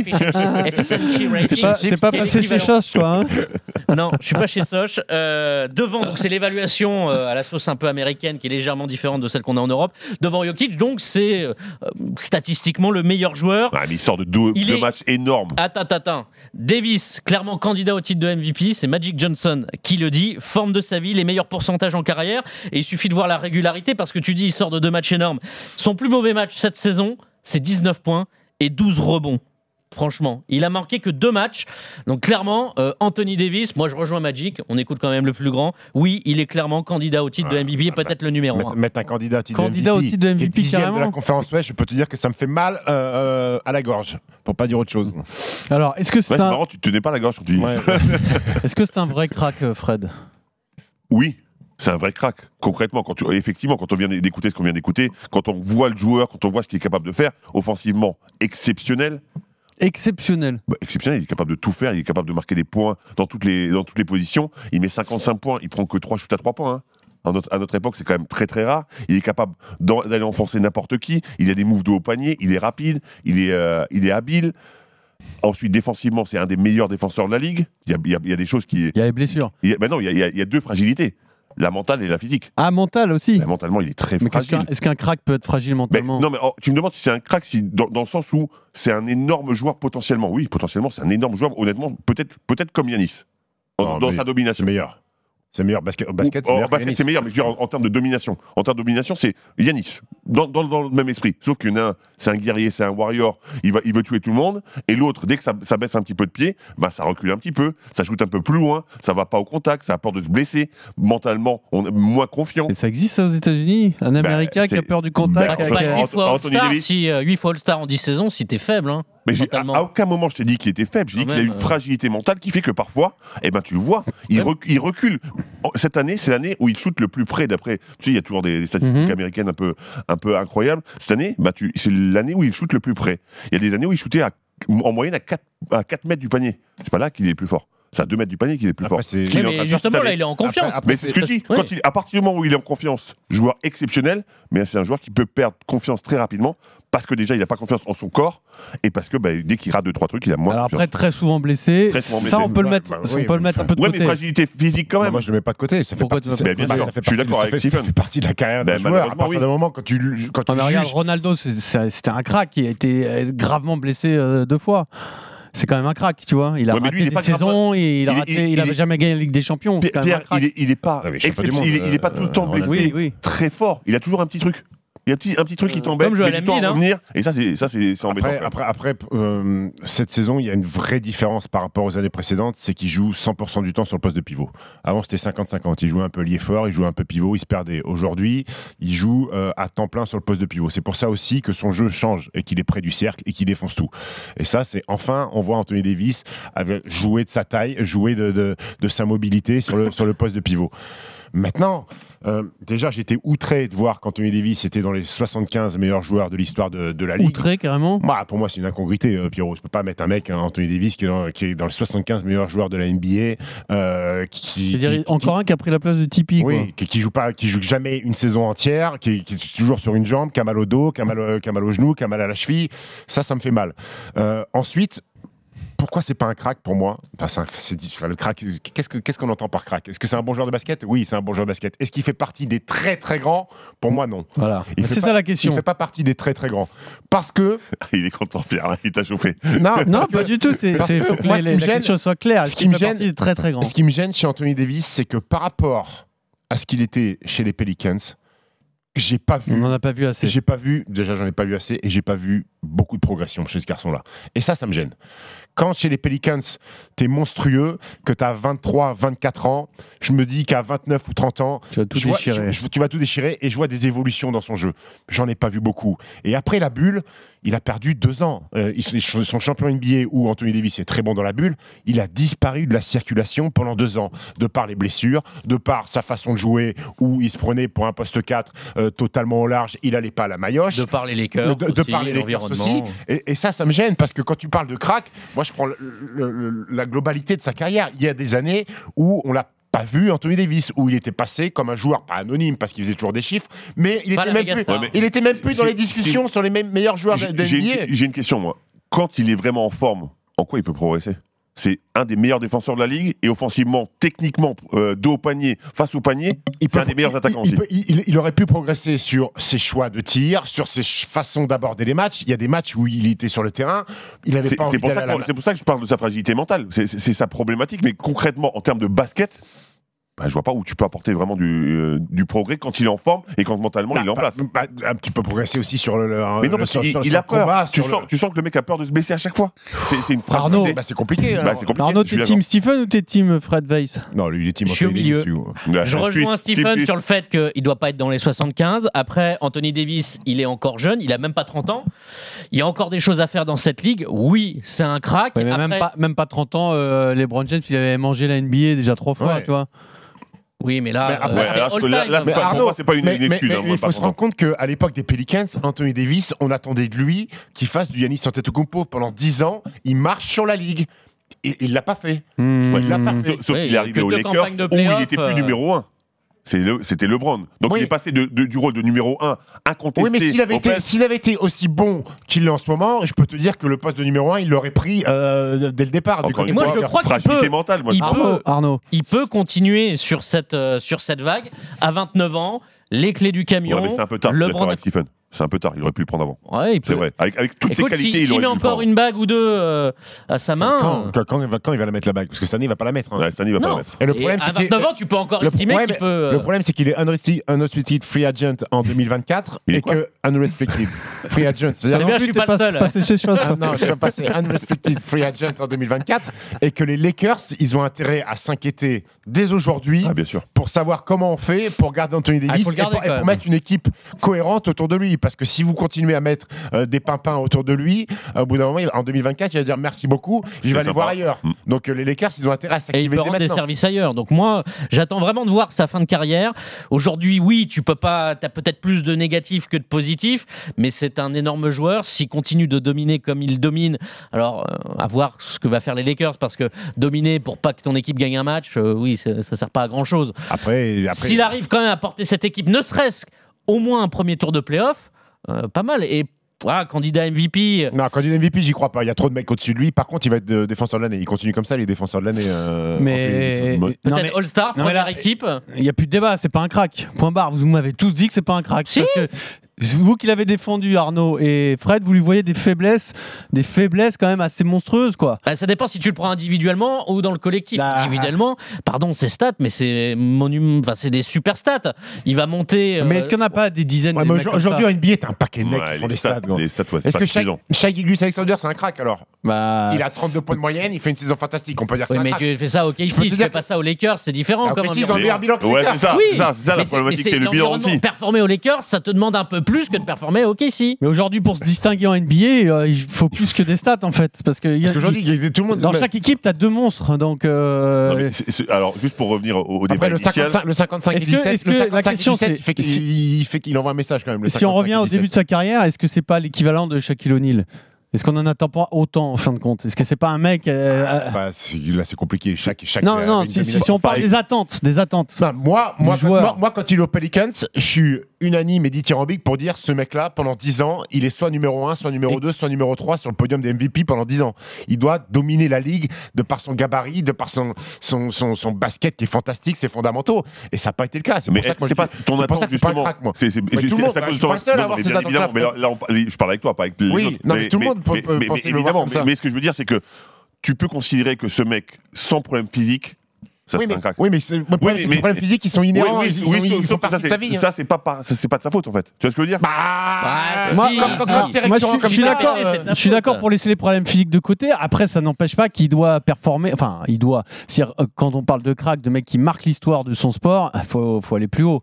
Efficiency, rating. T'es pas, pas passé chez. Choche, toi. hein Non, je suis pas chez Soch. Euh, devant, donc c'est l'évaluation euh, à la sauce un peu américaine qui est légèrement différente de celle qu'on a en Europe. Devant Jokic, donc c'est euh, statistiquement le meilleur joueur. Mais il sort de deux, Il deux est- matchs énormes. Attends, attends, attends. Davis, clairement candidat au titre de MVP, c'est Magic Johnson qui le dit. Forme de sa vie, les meilleurs pourcentages en carrière. Et il suffit de voir la régularité parce que tu dis il sort de deux matchs énormes. Son plus mauvais match cette saison, c'est 19 points et 12 rebonds. Franchement, il a marqué que deux matchs. Donc clairement, euh, Anthony Davis, moi je rejoins Magic, on écoute quand même le plus grand. Oui, il est clairement candidat au titre de MVP et bah, peut-être le numéro Mettre, 1. mettre un candidat au titre Candidat de au MVP, titre de qui est MVP, de la conférence Ouest, je peux te dire que ça me fait mal euh, euh, à la gorge, pour pas dire autre chose. Alors, est-ce que c'est un, marrant, tu te tenais pas la gorge quand tu dis. Ouais. est-ce que c'est un vrai crack, Fred? Oui, c'est un vrai crack. Concrètement, quand tu, effectivement, quand on vient d'écouter ce qu'on vient d'écouter, quand on voit le joueur, quand on voit ce qu'il est capable de faire, offensivement exceptionnel, Exceptionnel. bah, exceptionnel, il est capable de tout faire, il est capable de marquer des points dans toutes les, dans toutes les positions. Il met 55 points, il prend que 3 shoots à 3 points. hein. À notre, à notre époque, c'est quand même très très rare. Il est capable d'aller enfoncer n'importe qui. Il a des moves de haut panier. Il est rapide. Il est, euh, il est habile. Ensuite, défensivement, c'est un des meilleurs défenseurs de la ligue. Il y a, il y des choses qui. Il y a les blessures. Il y a, ben non, y a- il y a deux fragilités la mentale et la physique. Ah, mental aussi. Mentalement, il est très Mais qu'est-ce fragile. qu'un- est-ce qu'un crack peut être fragile Mais, mentalement non, mais oh, tu me demandes si c'est un crack, si, dans, dans le sens où c'est un énorme joueur potentiellement. Oui, potentiellement, c'est un énorme joueur. Honnêtement, peut-être peut comme Yanis, en- Non, dans mais sa C'est domination. meilleur. C'est meilleur. Basket, au basket, c'est meilleur. basket, Yanis. c'est meilleur, mais je veux dire, en, en termes de domination. En termes de domination, c'est Yanis, dans, dans- dans le même esprit. Sauf qu'il y en a un, c'est un guerrier, c'est un warrior, il, va, il veut tuer tout le monde. Et l'autre, dès que ça, ça baisse un petit peu de pied, bah, ça recule un petit peu, ça shoot un peu plus loin, ça va pas au contact, ça a peur de se blesser. Mentalement, on est moins confiant. Et ça existe aux États-Unis? Un Américain qui a peur du contact bah, avec, enfin, euh, en- 8 fois Anthony All-Star, Davis. si 8 fois All-Star en 10 saisons, si t'es faible. Hein, Mais à, mentalement. à aucun moment je t'ai dit qu'il était faible. J'ai dit qu'il a une euh. fragilité mentale qui fait que parfois, eh ben tu le vois, il, Ouais. rec- il recule. En- Cette année, c'est l'année où il shoot le plus près. D'après, tu sais, il y a toujours des, des statistiques Mhm. américaines un peu, un peu incroyables. Cette année, bah, c'est l'année où il shoot le plus près. Il y a des années où il shootait à- en moyenne à 4, à 4 mètres du panier. C'est pas là qu'il est le plus fort. C'est à 2 mètres du panier qu'il est plus Après, fort. est mais justement, là, il est en confiance. après, Mais c'est ce que je dis. Ouais. Quand il, à partir du moment où il est en confiance, joueur exceptionnel, mais c'est un joueur qui peut perdre confiance très rapidement parce que déjà il n'a pas confiance en son corps et parce que bah, dès qu'il rate deux trois trucs, il a moins Alors confiance. après, très souvent blessé. Très souvent ça, on peut le Ouais, mettre, bah, on oui, peut le mettre un peu de ouais, côté. mais fragilité physique quand Non, même. moi, je le mets pas de côté. Ça fait Pourquoi partie, bah, Bien sûr, je suis partie- d'accord avec Stephen. Ça fait partie de la carrière d'un Ben, joueur. À partir oui. du moment quand tu, quand tu regarde, Ronaldo, c'était un crack qui a été euh, gravement blessé euh, deux fois. C'est quand même un crack, tu vois. Il a Ouais, lui, raté il est des pas saisons, et il a raté, il- il jamais gagné la Ligue des Champions. C'est quand même un Pierre, crack. il est, il est pas, Ah, il est, il est pas euh, tout le temps Ronaldo. blessé, Oui, oui. très fort. Il a toujours un petit truc. Il y a un petit, un petit truc qui t'embête, Comme Joel mais du temps à hein. revenir. Et ça, c'est ça, c'est embêtant. Après, après, après euh, cette saison, il y a une vraie différence par rapport aux années précédentes, c'est qu'il joue 100% du temps sur le poste de pivot. Avant, c'était 50-50. Il jouait un peu lié fort, il jouait un peu pivot, il se perdait. Aujourd'hui, il joue euh, à temps plein sur le poste de pivot. C'est pour ça aussi que son jeu change et qu'il est près du cercle et qu'il défonce tout. Et ça, c'est enfin, on voit Anthony Davis jouer de sa taille, jouer de, de- de sa mobilité sur le, sur le poste de pivot. Maintenant, euh, déjà, j'étais outré de voir qu'Anthony Davis était dans les 75 meilleurs joueurs de l'histoire de, de la Ligue. Outré, carrément? Moi, pour moi, c'est une incongruité, euh, Pierrot. Je peux pas mettre un mec, hein, Anthony Davis, qui est, dans, qui est dans les 75 meilleurs joueurs de la NBA, euh, qui, qui- encore un qui a pris la place de Tipeee. quoi. oui, qui, qui joue pas, qui joue jamais une saison entière, qui, qui est toujours sur une jambe, qui a mal au dos, qui a mal, au- qui a mal au genou, qui a mal à la cheville. Ça, ça me fait mal. Euh, ensuite. Pourquoi c'est pas un crack pour moi? Enfin, c'est le crack, qu'est-ce que- qu'est-ce qu'on entend par crack? Est-ce que c'est un bon joueur de basket? Oui, c'est un bon joueur de basket. Est-ce qu'il fait partie des très très grands? Pour moi, non. Voilà. Il C'est pas- ça la Il question. fait pas partie des très très grands parce que Il est content, Pierre. là, Il t'a chauffé. non, pas du tout. C'est parce c'est- que faut que moi, les- ce qui me gêne- question soit claire. ce Ce qui me gêne- des très très grands? Ce qui me gêne chez Anthony Davis, c'est que par rapport à ce qu'il était chez les Pelicans, j'ai pas On vu. n'en a pas vu assez. J'ai pas vu, déjà j'en ai pas vu assez, et j'ai pas vu beaucoup de progression chez ce garçon-là. Et ça, ça me gêne. Quand chez les Pelicans, t'es monstrueux, que t'as 23, 24 ans, je me dis qu'à 29 ou 30 ans, Tu vas tout je vois- déchirer. je- je- tu vas tout déchirer et je vois des évolutions dans son jeu. J'en ai pas vu beaucoup. Et après la bulle, il a perdu deux ans. Euh, sont champion NBA où Anthony Davis est très bon dans la bulle. Il a disparu de la circulation pendant deux ans, de par les blessures, de par sa façon de jouer où il se prenait pour un poste 4 euh, totalement au large, il allait pas à la maillotche. De par les Lakers, De- de par les Lakers. Aussi. Et, et ça, ça me gêne parce que quand tu parles de crack, moi je prends le- le- le- la globalité de sa carrière. Il y a des années où on l'a pas vu Anthony Davis, où il était passé comme un joueur, pas anonyme parce qu'il faisait toujours des chiffres, mais il Pas était même plus, star. Ouais, mais- il était même plus dans les discussions sur les me- meilleurs joueurs de, J'ai de j'ai NBA. une, j'ai une question, moi. Quand il est vraiment en forme, en quoi il peut progresser? C'est un des meilleurs défenseurs de la ligue et offensivement, techniquement, euh, dos au panier, face au panier, Il c'est un des meilleurs il- attaquants il, aussi. il- il aurait pu progresser sur ses choix de tir, sur ses façons d'aborder les matchs. Il y a des matchs où il était sur le terrain, il avait C'est pas c'est pour, la- pour ça que je parle de sa fragilité mentale. C'est sa problématique, mais concrètement, en termes de basket, bah, je vois pas où tu peux apporter vraiment du, euh, du progrès quand il est en forme et quand mentalement il est en Bah, place. bah, bah, un petit peu progresser aussi sur le, le- mais non, le- parce sur- qu'il sur- il sur a combat, peur. Tu sens, le- tu sens que le mec a peur de se blesser à chaque fois. C'est c'est une phrase. Arnaud. c'est- Bah, c'est compliqué. bah, compliqué. Arnaud, t'es team Stephen ou t'es team Fred Weiss? Non, lui, il est team Je suis au Anthony milieu. Davis, lui. Ouais, Je rejoins Stephen sur le fait qu'il ne doit pas être dans les 75. Après, Anthony Davis, il est encore jeune, il a même pas 30 ans. Il y a encore des choses à faire dans cette ligue. Oui, c'est un crack. Ouais, mais Après- même, pas, même pas 30 ans, euh, LeBron James, il avait mangé la NBA déjà trois fois, Ouais. tu vois. Oui, mais là, Mais après- Ouais, c'est là, all là, time. là, c'est pas- pour moi, c'est pas une, mais, une excuse. mais hein, il faut se rendre compte qu'à l'époque des Pelicans, Anthony Davis, on attendait de lui qu'il fasse du Yanis Antetokounmpo pendant 10 ans. Il marche sur la ligue. Et il l'a pas fait. Hmm. il l'a pas fait. Sauf, Ouais, qu'il est arrivé aux Lakers où il était plus euh. numéro 1. C'était LeBron. Donc Oui. il est passé de- de- du rôle de numéro 1 incontesté. Oui, mais s'il avait, avait été aussi bon qu'il l'est en ce moment, je peux te dire que le poste de numéro 1, il l'aurait pris euh, dès le départ. du une moi, je crois qu'il peut- mentale. Moi, il je peut-. Arnaud, Arnaud. Il peut continuer sur cette, euh, sur cette vague à 29 ans. Les clés du camion. Ouais, mais c'est un peu tard. LeBron Stephen. C'est un peu tard. Il aurait pu le prendre avant. Ouais, il C'est peut. vrai. Avec, avec toutes Écoute, ses qualités, si- il aurait met pu encore prendre. une bague ou deux euh, à sa main. Quand, euh, quand- quand il va, quand il va la mettre la bague Parce que cette année, il va pas la mettre. hein. Ouais, cette année, il va pas Non. la mettre. Et le et problème, à c'est qu'il- 29 ans, tu peux encore le- estimer mais peut. euh, Le problème, c'est qu'il est unrestricted, unrestricted free agent en 2024 Il est et que unrestricted free agent, c'est-à-dire C'est bien, je suis pas le seul. Passer chez. Ah non, je vais passer unrestricted free agent en 2024 et que les Lakers, ils ont intérêt à s'inquiéter dès aujourd'hui Ah, bien sûr. pour savoir comment on fait pour garder Anthony Ah, Davis le et pour, et mettre une équipe cohérente autour de lui. Parce que si vous continuez à mettre euh, des pimpins autour de lui, au bout d'un moment, en 2024, il va dire merci beaucoup, je vais aller sympa. voir ailleurs. Mm. Donc euh, les Lakers, ils ont intérêt à Et il s'activer peut dès rendre des services ailleurs. Donc moi, j'attends vraiment de voir sa fin de carrière. Aujourd'hui, oui, tu peux pas, t'as peut-être plus de négatifs que de positifs, mais c'est un énorme joueur. S'il continue de dominer comme il domine, alors euh, à voir ce que va faire les Lakers, parce que dominer pour pas que ton équipe gagne un match, euh, oui, ça, ça sert pas à grand chose. Après, après S'il arrive quand même à porter cette équipe, ne serait-ce qu'au moins un premier tour de playoff, euh, pas mal. Et voilà, candidat MVP. Non, est MVP, j'y crois pas. Il y a trop de mecs au-dessus de lui. Par contre, il va être euh, défenseur de l'année. Il continue comme ça, il est défenseur de l'année. euh, Mais Peut-être mais- All-Star, première équipe. Il n'y a plus de débat, c'est pas un crack. Point barre. Vous m'avez tous dit que c'est pas un crack. Si. Parce que vous qui l'avez défendu, Arnaud et Fred, vous lui voyez des faiblesses, des faiblesses quand même assez monstrueuses, quoi. Bah, ça dépend si tu le prends individuellement ou dans le collectif. Ah. Individuellement, pardon, c'est stats, mais c'est monum... enfin, c'est des super stats. Il va monter. euh, Mais est-ce qu'il n'y en a pas des dizaines Ouais, de Aujourd'hui, en NBA, t'as un paquet de mecs Ouais, qui font les des stats. stats, ouais, c'est Est-ce que Shai Gilgeous-Alexander, c'est un crack alors? Bah, Il a 32 points de moyenne, il fait une saison fantastique. On peut dire que Oui, c'est un mais crack. tu fais ça au KC, tu fais pas ça aux Lakers, c'est différent comme que s'ils ont un meilleur bilan que les Ouais, Lakers. c'est ça, Oui, c'est ça, c'est ça mais la problématique, c'est le bilan aussi. Performer aux Lakers, ça te demande un peu plus que de performer au KC. Mais aujourd'hui, pour se distinguer en NBA, euh, il faut plus que des stats en fait. Parce que il y a- Parce qu'aujourd'hui, il y a tout le monde. dans chaque équipe, tu as deux monstres. Donc, euh, Non, mais c'est- c'est- alors, juste pour revenir au, au débat Après, le initial, 55, le 55 et Est-ce que- 17, est-ce le que la 55 et question, 17, c'est- il fait qu'il il fait qu'il envoie un message quand même. le si on 55 revient au 17. début de sa carrière, est-ce que c'est pas l'équivalent de Shaquille O'Neal? Est-ce qu'on en attend pas autant en fin de compte? Est-ce que c'est pas un mec euh, euh, Bah, c'est- là, c'est compliqué. Chaque, chaque Non, non. Si, si- on parle des attentes, des attentes. Non, moi, moi, moi, moi, quand il est aux Pelicans, je suis unanime et dithyrambique pour dire ce mec-là, pendant 10 ans, il est soit numéro 1, soit numéro 2, soit numéro 3 sur le podium des MVP pendant 10 ans. Il doit dominer la ligue de par son gabarit, de par son, son, son, son basket qui est fantastique, ses fondamentaux. Et ça n'a pas été le cas. C'est mais pour ça que moi, c'est pas ton attente que c'est pas un justement crack, moi. C'est pas le seul à avoir ces on- je parle avec toi, pas avec les Oui, non, mais tout le monde peut- penser évidemment, mais ce que je veux dire, c'est que tu peux considérer que ce mec sans problème physique, ça oui, mais, un crack. oui, mais problème, problèmes physiques, ils sont Oui, inhérents. oui, ils, oui, ils font ça, de sa vie. hein. Ça, c'est pas, c'est de sa faute en fait. Tu vois ce que je veux dire? Bah, Moi, si, quand- si. quand- quand moi, je suis- je d'accord. euh, Je suis d'accord pour laisser les problèmes physiques de côté. Après, ça n'empêche pas qu'il doit performer. Enfin, il doit. euh, Quand on parle de crack, de mec qui marque l'histoire de son sport, il faut, faut aller plus haut.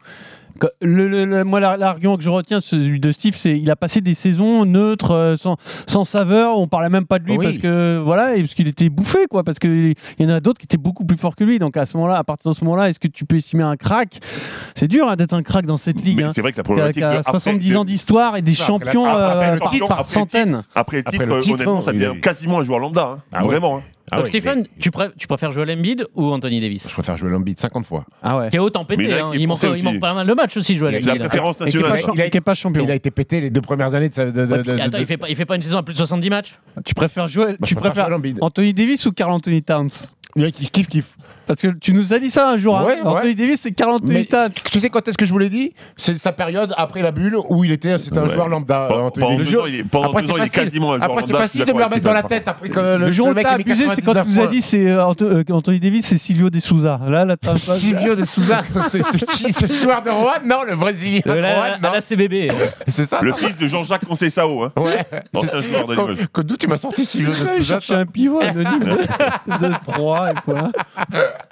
Le, le- le- moi, la- l'argument que je retiens, celui de Steve, c'est il a passé des saisons neutres, euh, sans, sans saveur. On parlait même pas de lui Oui. parce que voilà, et parce qu'il était bouffé, quoi. Parce qu'il y en a d'autres qui étaient beaucoup plus forts que lui. Donc à ce moment-là, à partir de ce moment-là, est-ce que tu peux estimer un crack? C'est dur hein, d'être un crack dans cette ligue. Hein. c'est vrai que la problématique. qui a que après- 70 ans d'histoire et des champions après la- après euh, le par, titre, par après le titre, centaines. Après le Après titre, le titre, honnêtement, ça devient quasiment un joueur lambda. hein. Ah. Vraiment. hein. Ah Donc ouais, Stephen, mais- tu, pré- tu préfères Joel Embiid ou Anthony Davis? Je préfère jouer l'Embiid 50 fois. Ah ouais. Qui est autant pété, hein. il, manque, il pas mal de matchs aussi, Joel C'est la Embiid. préférence nationale. ça. Il a été pas champion. Il a été pété les deux premières années de sa. de- de- Ouais, de- puis, attends, de- il, fait pas, il fait pas une saison à plus de 70 matchs? Tu préfères jouer Bah, je Tu préfère préfères Joel Embiid. Anthony Davis ou Carl Anthony Towns? Il kiffe, kiffe. Parce que tu nous as dit ça un jour. hein. Ouais. Anthony Davis, c'est Carl Anthony Mais Towns. tu sais quand est-ce que je vous l'ai dit? C'est sa période après la bulle où il était, c'était un Ouais. joueur lambda. Pendant- Anthony pendant Davis. deux ans, il est- pendant Après, deux c'est ans, il est facile. quasiment un joueur Après, c'est lambda, facile de me la d'accord mettre dans la tête après que le, Le jour où t'as abusé, c'est quand tu 99 nous as dit c'est euh, euh, Anthony Davis, c'est Silvio de Souza. Là, là. Silvio de Souza, c'est c'est qui ce joueur de Rouen? Non, le Brésilien. Euh, là, la CBB. C'est ça Le fils de Jean-Jacques Conceição, hein. Ouais. Ancien joueur de Limoges. D'où tu m'as sorti Silvio de Je Souza cherchais un pivot anonyme de, de proie et voilà.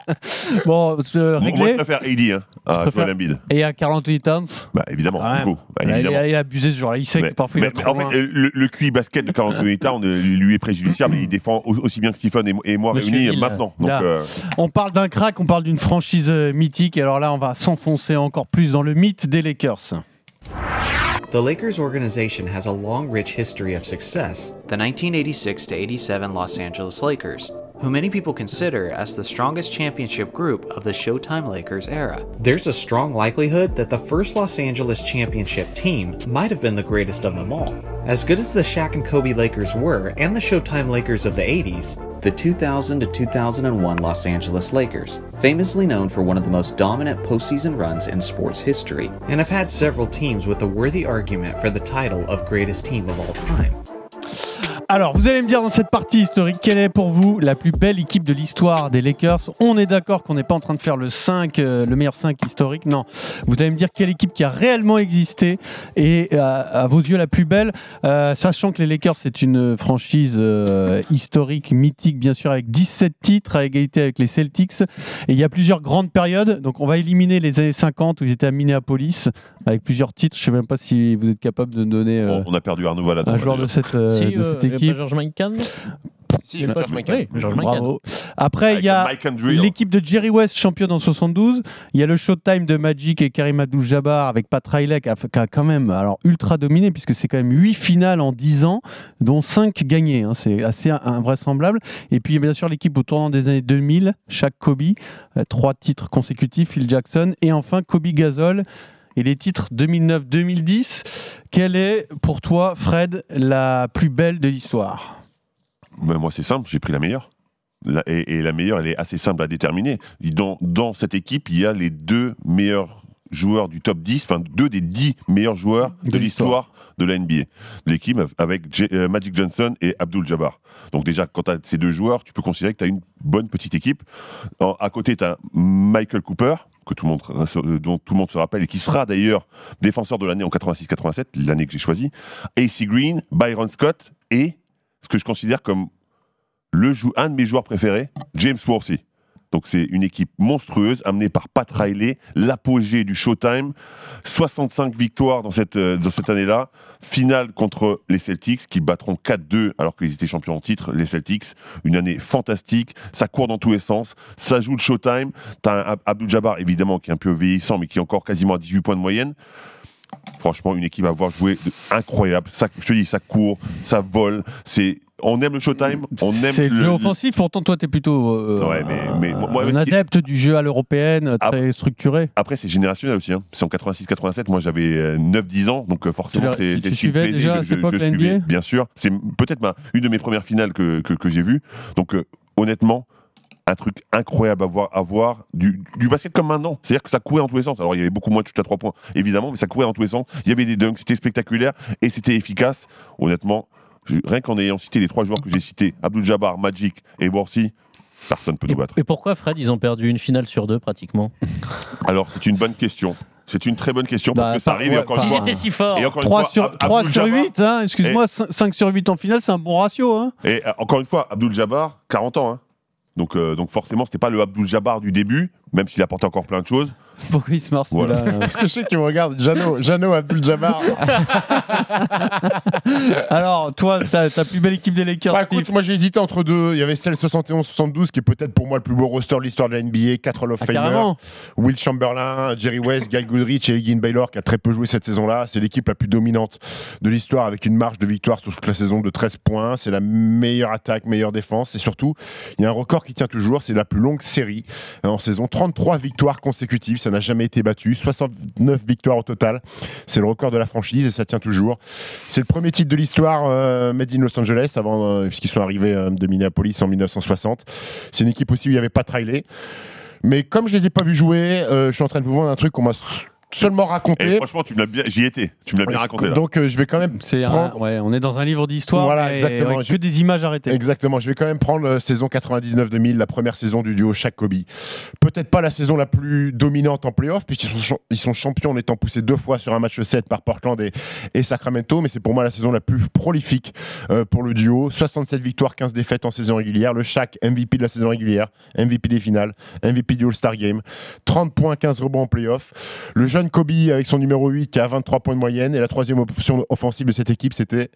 Bon, c'est Moi, moi, je réglé. préfère AD hein, à préfères- Joel Embiid. Et à Carl Anthony Towns Bah, évidemment, même. beaucoup. Bah, il, évidemment. a, il a abusé ce jour-là. Il sait Mais- que parfois il mais- va mais trop en loin. fait, euh, le, le QI basket de Carl Anthony Towns euh, lui est préjudiciable. Il défend au- aussi bien que Stephen et, et moi Monsieur réunis Hill. maintenant. Donc, euh, On parle d'un crack, on parle d'une franchise euh, mythique. Et alors là, on va s'enfoncer encore plus dans le mythe des Lakers. The Lakers organization has a long, rich history of success. the 1986 to 87 Los Angeles Lakers, who many people consider as the strongest championship group of the Showtime Lakers era. There's a strong likelihood that the first Los Angeles championship team might have been the greatest of them all. As good as the Shaq and Kobe Lakers were, and the Showtime Lakers of the 80s, The 2000 to 2001 Los Angeles Lakers, famously known for one of the most dominant postseason runs in sports history. and have had several teams with a worthy argument for the title of greatest team of all time. Alors, vous allez me dire dans cette partie historique, quelle est pour vous la plus belle équipe de l'histoire des Lakers? On est d'accord qu'on n'est pas en train de faire le 5, euh, le meilleur 5 historique, non. Vous allez me dire quelle équipe qui a réellement existé et euh, à vos yeux la plus belle, euh, sachant que les Lakers c'est une franchise euh, historique, mythique bien sûr, avec 17 titres à égalité avec les Celtics. Et il y a plusieurs grandes périodes, donc on va éliminer les années 50 où ils étaient à Minneapolis avec plusieurs titres. Je sais même pas si vous êtes capable de me donner euh, On, on a perdu Arnaud Valadon. un joueur de cette, euh, Si, de euh, cette il George Mikan Si, Il y a pas- George Mikan. Oui, George Mikan. Bravo. Après, il y a l'équipe de Jerry West, championne en 72. Il y a le Showtime de Magic et Karim Abdul-Jabbar avec Pat Riley qui a, qui a quand même alors, ultra dominé puisque c'est quand même 8 finales en 10 ans, dont 5 gagnées. hein. C'est assez invraisemblable. Et puis, bien sûr, l'équipe au tournant des années 2000, chaque Kobe, 3 titres consécutifs, Phil Jackson. Et enfin, Kobe Gasol. Et les titres 2009-2010, quelle est pour toi, Fred, la plus belle de l'histoire? Ben, moi, c'est simple, j'ai pris la meilleure. La- et, et la meilleure, elle est assez simple à déterminer. Dans, dans cette équipe, il y a les deux meilleurs joueurs du top 10, enfin deux des 10 meilleurs joueurs de, De l'histoire de la NBA. L'équipe avec J- euh, Magic Johnson et Abdul Jabbar. Donc déjà, quand tu as ces deux joueurs, tu peux considérer que tu as une bonne petite équipe. En- à côté, tu as Michael Cooper, que tout le monde, euh, dont tout le monde se rappelle, et qui sera d'ailleurs défenseur de l'année en 86-87, l'année que j'ai choisie. AC Green, Byron Scott et ce que je considère comme le un de mes joueurs préférés, James Worthy. Donc c'est une équipe monstrueuse amenée par Pat Riley, l'apogée du Showtime, 65 victoires dans cette, euh, dans cette année-là, finale contre les Celtics qui battront 4-2 alors qu'ils étaient champions en titre, les Celtics, une année fantastique, ça court dans tous les sens, ça joue le Showtime, t'as Abdul Jabbar évidemment qui est un peu vieillissant mais qui est encore quasiment à 18 points de moyenne. Franchement, une équipe à avoir joué de- incroyable. Ça, je te dis, ça court, ça vole. C'est, on aime le Showtime, on aime C'est le jeu offensif, pourtant toi tu es plutôt euh, Ouais, mais- mais moi- moi, un adepte du jeu à l'européenne, très structuré. Après, c'est générationnel aussi. hein. C'est en 86-87. Moi, j'avais euh, 9-10 ans. Donc, euh, forcément, c'est tu suivais déjà à cette époque je la suivais, NBA? Bien sûr. C'est peut-être une de mes premières finales que, que, que j'ai vues. Donc, euh, honnêtement, un truc incroyable à voir, à voir du, du basket comme maintenant. C'est-à-dire que ça courait dans tous les sens. Alors, il y avait beaucoup moins de chutes à trois points, évidemment, mais ça courait dans tous les sens. Il y avait des dunks, c'était spectaculaire et c'était efficace. Honnêtement, je- rien qu'en ayant cité les trois joueurs que j'ai cités, Abdul Jabbar, Magic et Borsi, personne ne peut nous battre. et pourquoi, Fred, ils ont perdu une finale sur deux pratiquement? Alors, c'est une bonne question. C'est une très bonne question Bah, parce que ça arrive et ouais, encore Si fois. c'était si fort Et encore une 3 fois, sur, Ab- 3 Abdul sur Jabbar- 8, hein, excuse-moi, 5 sur 8 en finale, c'est un bon ratio. Hein. Et euh, encore une fois, Abdul Jabbar, 40 ans. hein. Donc, euh, donc forcément, c'était pas le Abdul Jabbar du début, même s'il apportait encore plein de choses. Pourquoi il se marre Voilà. là Parce que je sais qu'il me regarde, Jano, Jano Abdul Jabbar. Alors, toi, ta, ta plus belle équipe des Lakers, Bah, écoute, moi j'ai hésité entre deux. Il y avait celle 71-72 qui est peut-être pour moi le plus beau roster de l'histoire de la NBA. 4 Hall of Ah, carrément. Will Chamberlain, Jerry West, Guy Goodrich et Elgin Baylor qui a très peu joué cette saison-là. C'est l'équipe la plus dominante de l'histoire avec une marge de victoire sur toute la saison de 13 points. C'est la meilleure attaque, meilleure défense. Et surtout, il y a un record qui tient toujours. C'est la plus longue série euh, en saison. 33 victoires consécutives. Ça n'a jamais été battu. 69 victoires au total. C'est le record de la franchise et ça tient toujours. C'est le premier titre de l'histoire euh, made in Los Angeles avant, euh, puisqu'ils sont arrivés euh, de Minneapolis en 1960. C'est une équipe aussi où il n'y avait pas de Riley. Mais comme je les ai pas vus jouer, euh, je suis en train de vous vendre un truc qu'on m'a seulement Et raconté. franchement, tu me l'as bien, j'y étais. Tu me l'as bien raconté là. Donc euh, je vais quand même C'est un- prendre- ouais, on est dans un livre d'histoire. Voilà, exactement. avec Je- Que des images arrêtées. Exactement, je vais quand même prendre la saison 99-2000, la première saison du duo Shaq Kobe. Peut-être pas la saison la plus dominante en playoff, puisqu'ils sont, champ- ils sont champions en étant poussés deux fois sur un match 7 par Portland et, et Sacramento, mais c'est pour moi la saison la plus prolifique euh, pour le duo. 67 victoires, 15 défaites en saison régulière. Le Shaq, MVP de la saison régulière, MVP des finales, MVP du All-Star Game. 30 points, 15 rebonds en playoff. Le jeune Kobe avec son numéro 8 qui a 23 points de moyenne. Et la troisième option offensive de cette équipe, c'était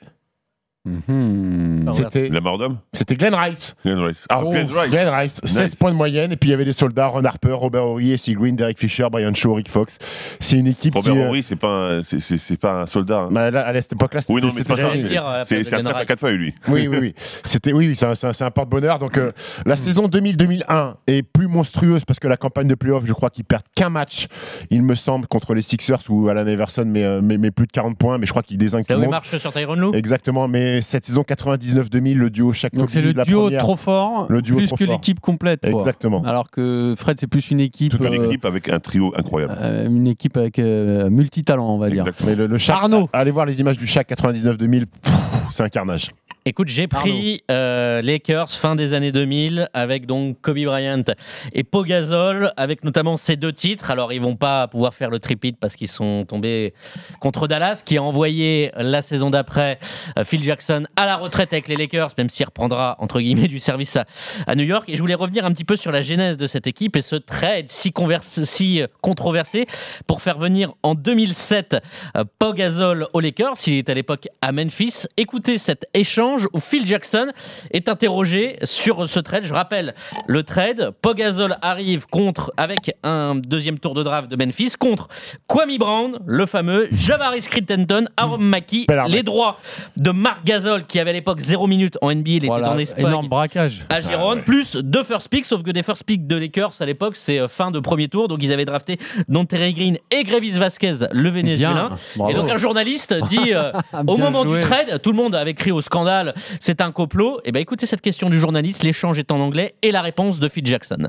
Ah, c'était La mort d'homme c'était Glenn Rice. Glenn Rice. Ah, Oh, Glenn Rice. Glenn Rice, 16 Nice. points de moyenne. Et puis il y avait des soldats, Ron Harper, Robert Horry, AC Green, Derek Fisher, Brian Shaw, Rick Fox. C'est une équipe Robert qui. euh, Horry, c'est pas, c'est- pas un soldat. hein. bah, là, à cette époque-là, c'était Oui, non, mais c'est un à quatre feuilles, lui. Oui, oui, oui. C'était, oui, oui, c'est un, porte-bonheur. Donc, euh, la saison 2000-2001 est plus monstrueuse parce que la campagne de playoff, je crois qu'ils perdent qu'un match, il me semble, contre les Sixers où Alan Everson met, euh, met, met plus de 40 points, mais je crois qu'ils désignent C'est tout le monde. marche sur Tyron Lue? Exactement, mais cette saison 99-2000, le duo chaque Donc c'est le duo trop fort, Le duo plus que l'équipe complète. quoi. Exactement. Alors que Fred, c'est plus une équipe, Toute une euh, équipe avec un trio incroyable. euh, une équipe avec euh, multitalent, on va dire. Exactement. Mais le, le Shaq- Arnaud. allez voir les images du Shaq 99-2000, pff, c'est un carnage. Écoute, j'ai pris euh, Lakers fin des années 2000 avec donc Kobe Bryant et Pogazol avec notamment ces deux titres. Alors ils vont pas pouvoir faire le tripit parce qu'ils sont tombés contre Dallas qui a envoyé la saison d'après euh, Phil Jackson à la retraite avec les Lakers, même s'il reprendra entre guillemets du service à, à New York. Et je voulais revenir un petit peu sur la genèse de cette équipe et ce trade si, converse, si euh, controversé pour faire venir en 2007 euh, Pogazol aux Lakers. Il est à l'époque à Memphis. Écoutez cet échange où Phil Jackson est interrogé sur ce trade. Je rappelle le trade. Pogazol arrive contre, avec un deuxième tour de draft de Memphis, contre Kwame Brown, le fameux, Javaris Crittenton, Aaron Mackey, Belle arnaque. les droits de Marc Gasol, qui avait à l'époque 0 minutes en NBA, il était en Espagne. énorme braquage. À Gironde, Ah ouais. plus deux first picks, sauf que des first picks de Lakers à l'époque, c'est euh, fin de premier tour, donc ils avaient drafté Dante Green et Grevis Vasquez, le Vénézuélin. Bien, Et donc un journaliste dit euh, au moment joué. du trade, tout le monde avait crié au scandale, c'est un complot. Et ben écoutez cette question du journaliste, l'échange est en anglais et la réponse de Phil Jackson.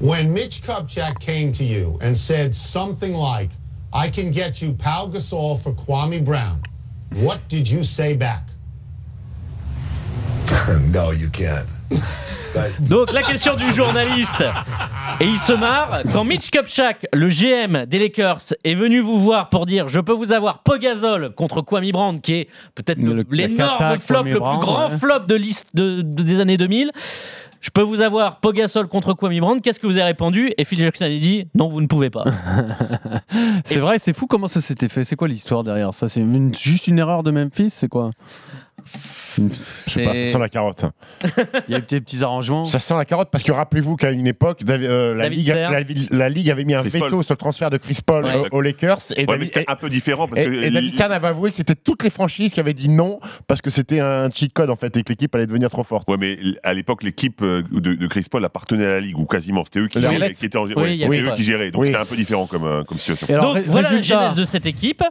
When Mitch Kupchak came to you and said something like, I can get you Pau Gasol for Kwame Brown, what did you say back? no, you can't. Donc la question du journaliste et il se marre quand Mitch Kupchak, le GM des Lakers, est venu vous voir pour dire je peux vous avoir Pogazol contre Kwame Brown qui est peut-être l'énorme flop, Kwame le plus grand ouais. flop de liste de- de- des années 2000. Je peux vous avoir Pogazol contre Kwame Brown. Qu'est-ce que vous avez répondu? Et Phil Jackson a dit non, vous ne pouvez pas. C'est vrai, c'est fou comment ça s'était fait. C'est quoi l'histoire derrière ça? C'est juste une erreur de Memphis C'est quoi? Je sais pas, ça sent la carotte. Il y a eu des petits arrangements. Ça sent la carotte parce que rappelez-vous qu'à une époque, Davi- euh, la, Ligue, Stern. la, la Ligue avait mis un Chris veto Paul. sur le transfert de Chris Paul Ouais. aux, aux Lakers. Et Ouais, mais David, c'était un peu différent parce et- que et David Stern avait avoué que c'était toutes les franchises qui avaient dit non parce que c'était un cheat code en fait et que l'équipe allait devenir trop forte. Ouais, mais à l'époque, l'équipe euh, de, de Chris Paul appartenait à la Ligue, ou quasiment. C'était eux qui géraient. Hornets. Qui étaient en- Oui, ouais, eux qui géraient. Donc Oui. c'était un peu différent comme, euh, comme situation. Et alors, donc voilà la genèse de cette équipe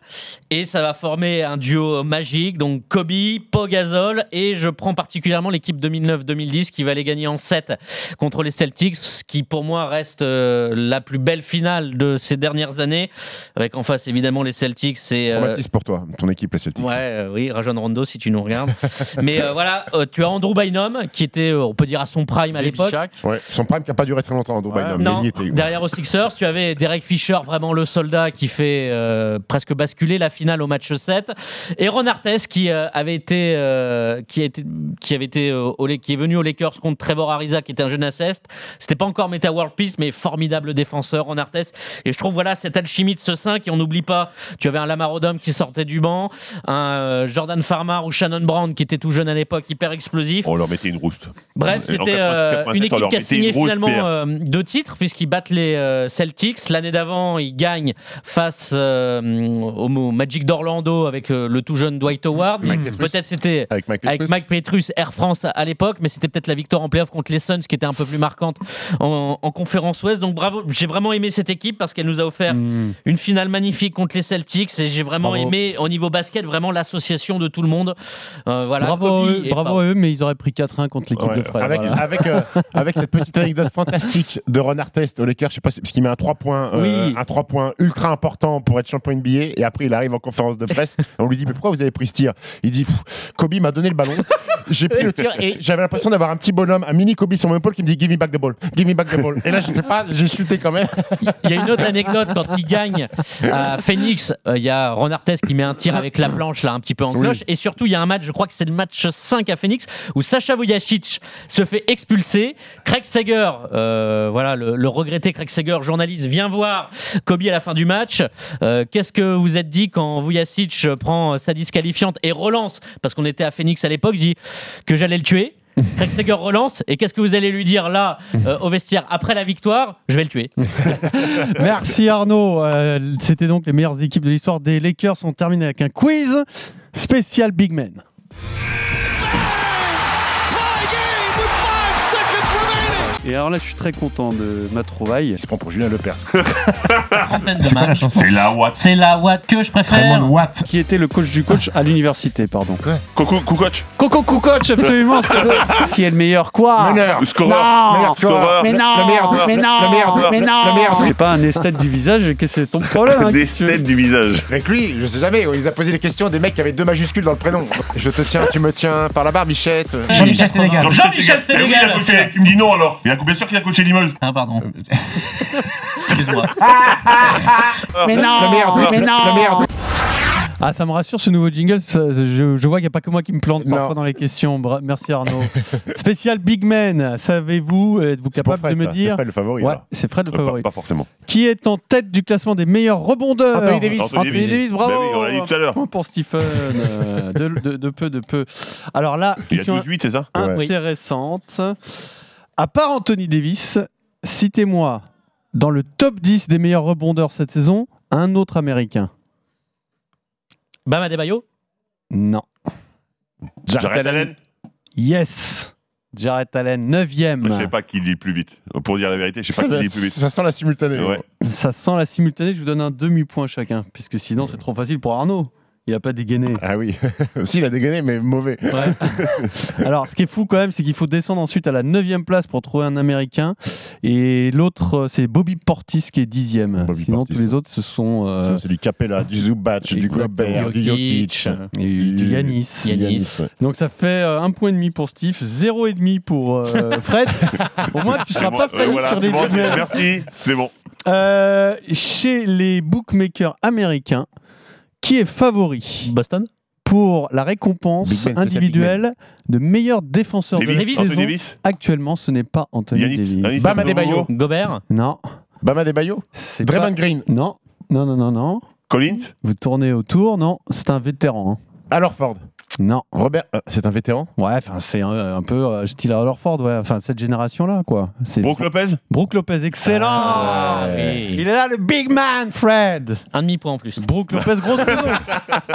et ça va former un duo magique donc Kobe, Pogazol et je prends particulièrement l'équipe 2009-2010 qui va les gagner en 7 contre les Celtics ce qui pour moi reste euh, la plus belle finale de ces dernières années avec en face évidemment les Celtics c'est euh, Traumatisme pour toi, ton équipe les Celtics. Ouais, euh, oui, Rajon Rondo, si tu nous regardes. Mais euh, voilà, euh, tu as Andrew Bynum, qui était, euh, on peut dire, à son prime à l'époque. Ouais, son prime qui n'a pas duré très longtemps Dubaï. Ouais. non, était. derrière aux Sixers, tu avais Derek Fisher, vraiment le soldat qui fait euh, presque basculer la finale au match 7. Et Ron Artest qui euh, avait été, euh, qui a été, qui avait été, euh, au, qui est venu aux Lakers contre Trevor Ariza, qui était un jeune assist. C'était pas encore Meta World Peace, mais formidable défenseur, Ron Artest. Et je trouve voilà cette alchimie de ce 5 et on n'oublie pas, tu avais un Lamar Odom qui sortait du banc, un euh, Jordan Farmar ou Shannon Brown qui était tout jeune à l'époque, hyper explosif. On leur mettait une rouste. Bref, En c'était euh, 87, une équipe qui a signé finalement euh, deux titres puisqu'ils battent les euh, Celtics. L'année d'avant, ils gagnent face euh, au, Magic d'Orlando avec euh, le tout jeune Dwight Howard. Peut-être c'était Avec Mike avec Petrus. Mike Petrus, Air France à, à l'époque, mais c'était peut-être la victoire en playoff contre les Suns qui était un peu plus marquante en, en conférence Ouest. Donc bravo, j'ai vraiment aimé cette équipe parce qu'elle nous a offert Mmh. une finale magnifique contre les Celtics et j'ai vraiment Bravo. aimé au niveau basket vraiment l'association de tout le monde. Euh, voilà, bravo eux, et bravo eux, mais ils auraient pris 4-1 contre l'équipe Ouais, de frères. avec, voilà. avec, euh, avec cette petite anecdote fantastique de Ron Artest aux Lakers, je sais pas, si- parce qu'il met un 3 points, euh, Oui. un 3 points ultra important pour être champion NBA, et après il arrive en conférence de presse, on lui dit mais pourquoi vous avez pris ce tir? Il dit Kobe m'a donné le ballon, j'ai pris le tir et j'avais l'impression d'avoir un petit bonhomme, un mini Kobe sur mon épaule qui me dit give me back the ball, give me back the ball. Et là je sais pas, j'ai chuté quand même. Il y a une autre anecdote quand il gagne à Phoenix. euh, Il y a Ron Artest qui met un tir avec la planche là un petit peu en Oui. cloche. Et surtout, il y a un match, je crois que c'est le match 5 à Phoenix, où Sacha Vujacic se fait expulser. Craig Sager, euh, voilà, le, le regretté Craig Sager, journaliste, vient voir Kobe à la fin du match. Euh, Qu'est-ce que vous êtes dit quand Vujacic prend sa disqualifiante et relance Parce qu'on était à Phoenix à l'époque, dit que j'allais le tuer. Craig Sager relance et qu'est-ce que vous allez lui dire là euh, au vestiaire? Après la victoire Je vais le tuer. Merci Arnaud. Euh, C'était donc les meilleures équipes de l'histoire des Lakers. On termine avec un quiz spécial Big Men. Et alors là, je suis très content de ma trouvaille. Il se prend pour Julien Lepers. Trentaine de matchs. C'est la Watt. C'est la Watt que je préfère. Watt. Qui était le coach du coach à l'université, pardon. Coco, Kukoc. Coco Coach, absolument. c'est- qui est le meilleur quoi Meneur. Scoreur. Non Meilleur scoreur. Mais Le- non le meilleur, Mais le- non le meilleur, Mais le- non le meilleur. C'est pas un esthète du visage, qu'est-ce que c'est ton problème hein, Des qu'est-ce que tu veux têtes du visage. Avec lui, je sais jamais, il a posé des questions des mecs qui avaient deux majuscules dans le prénom. Je te tiens, tu me tiens par la barbichette. Jean-Michel Sénégal. Jean-Michel Mais oui, il a Sénégal. Tu me dis non alors. Il a bien sûr qu'il a coaché Limoges. Ah, pardon. Excuse-moi. Mais non Le meilleur, Mais non le meilleur. Ah, ça me rassure ce nouveau jingle. ça- je, je vois qu'il n'y a pas que moi qui me plante Non. parfois dans les questions. Bra- Merci Arnaud. Spécial Big Man. Savez-vous, êtes-vous capable de me ça. dire C'est Fred le favori. Ouais, c'est Fred le Euh, favori. Pas, pas forcément. Qui est en tête du classement des meilleurs rebondeurs Anthony Davis. Anthony, Anthony Davis, bravo Bah oui, on l'a dit tout à l'heure. Pour Stephen. euh, de, de- de peu, de peu. Alors là, question 12-8, c'est ça? Ouais. À part Anthony Davis, citez-moi dans le top 10 des meilleurs rebondeurs cette saison un autre américain. Bam Adebayo? Non. Jared Allen Yes. Jarrett Allen, 9ème. Je sais pas qui lit plus vite. Pour dire la vérité, je sais pas qui lit plus vite. Ça sent la simultanée. Ouais. Ça sent la simultanée, je vous donne un demi-point chacun, puisque sinon c'est trop facile pour Arnaud. Il a pas dégainé. Ah oui. si, il a dégainé, mais mauvais. Ouais. Alors, ce qui est fou quand même, c'est qu'il faut descendre ensuite à la 9 place pour trouver un Américain. Et l'autre, euh, c'est Bobby Portis qui est 10 Bobby Sinon, Portis, tous les ouais. autres, ce sont euh, C'est du Capella, du Zubac, du. Gobert, du Jokic. Jokic. du, du Yanis. Yanis. ouais. Donc ça fait euh, un point et demi pour Steve, zéro et demi pour euh, Fred. Au moins, tu C'est seras bon. pas Euh, failli voilà, sur les bon. Merci, c'est bon. Euh, Chez les bookmakers américains, qui est favori Boston. pour la récompense Big Ben, individuelle de meilleur défenseur de la Davis, saison Davis Actuellement, ce n'est pas Anthony Yanis, Davis. Bam Adebayo. Gobert. Non, Bama Debayo. c'est Draymond pas... Green. Non, non, non, non, non. Collins Vous tournez autour, non, c'est un vétéran. hein. Alors Ford. Non. Robert, euh, c'est un vétéran? Ouais, enfin, c'est un, un peu euh, style Ford, ouais. Enfin, cette génération-là, quoi. C'est Brook Lopez? Brooke Lopez, excellent Ah, oui. Il est là, le big man, Fred Un demi-point en plus. Brooke Lopez, grosse saison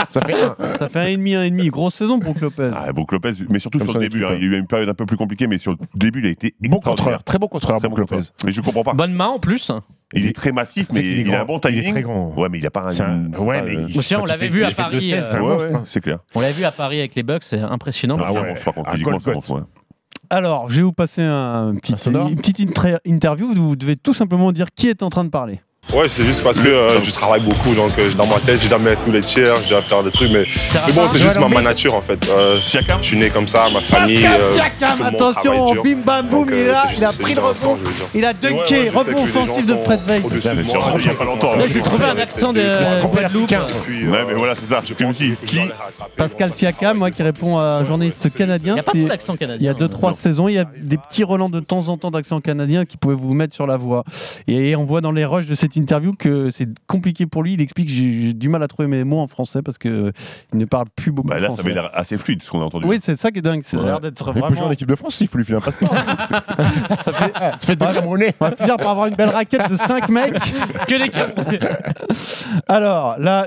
Ça fait un. Ça fait un et demi, un et demi. Grosse saison, Brooke Lopez. Ah, Brook Lopez, mais surtout Comme sur le son début. hein. Il y a eu une période un peu plus compliquée, mais sur le début, il a été Bon contreur, très bon contreur, Très Brook bon Lopez. Mais je comprends pas. Bonne main en plus. Il est très massif, mais il a un bon Il est timing. très grand. Ouais, mais il a pas un. Ouais, pas, mais euh, il- on il l'avait vu à Paris, 2,16, c'est Ouais, ouais, clair. On l'a vu à Paris avec les Bucks, c'est impressionnant. Ah ouais. Pas contre physiquement, c'est. Alors, je vais vous passer un petit, Un sonore une petite interview. Vous devez tout simplement dire qui est en train de parler. Ouais, c'est juste parce que euh, je travaille beaucoup, donc euh, dans ma tête, je dois mettre tous les tiers, je dois faire des trucs, mais, mais bon, c'est juste ma, ma nature en fait. Euh, je suis né comme ça, ma famille. Pascal euh, attention, bim bam boum, il est là, c'est juste- il a pris le rebond, il a dunké, rebond offensif de Fred il y a pas longtemps, je J'ai trouvé un accent de Guadeloupe. Ouais, mais voilà, c'est ça. Je qui. Pascal Siakam, moi qui réponds à un journaliste Il canadien, n'y a pas trop d'accent il y canadien. a deux trois saisons, il y a des petits relents de temps en temps d'accent canadien qui pouvaient vous mettre sur la voie. Et on voit dans les rushs de cette interview que c'est compliqué pour lui. Il explique j'ai j'ai du mal à trouver mes mots en français parce que il ne parle plus beaucoup Bah là, ça français. avait l'air assez fluide ce qu'on a entendu. Oui, c'est ça qui est dingue. C'est Ouais. l'air d'être Il peut jouer vraiment. en équipe de France, il faut lui filer un passeport. ça fait, ça fait deux. Camerounais. On va finir par avoir une belle raquette de 5 mecs. Que les Camerounais. Alors là,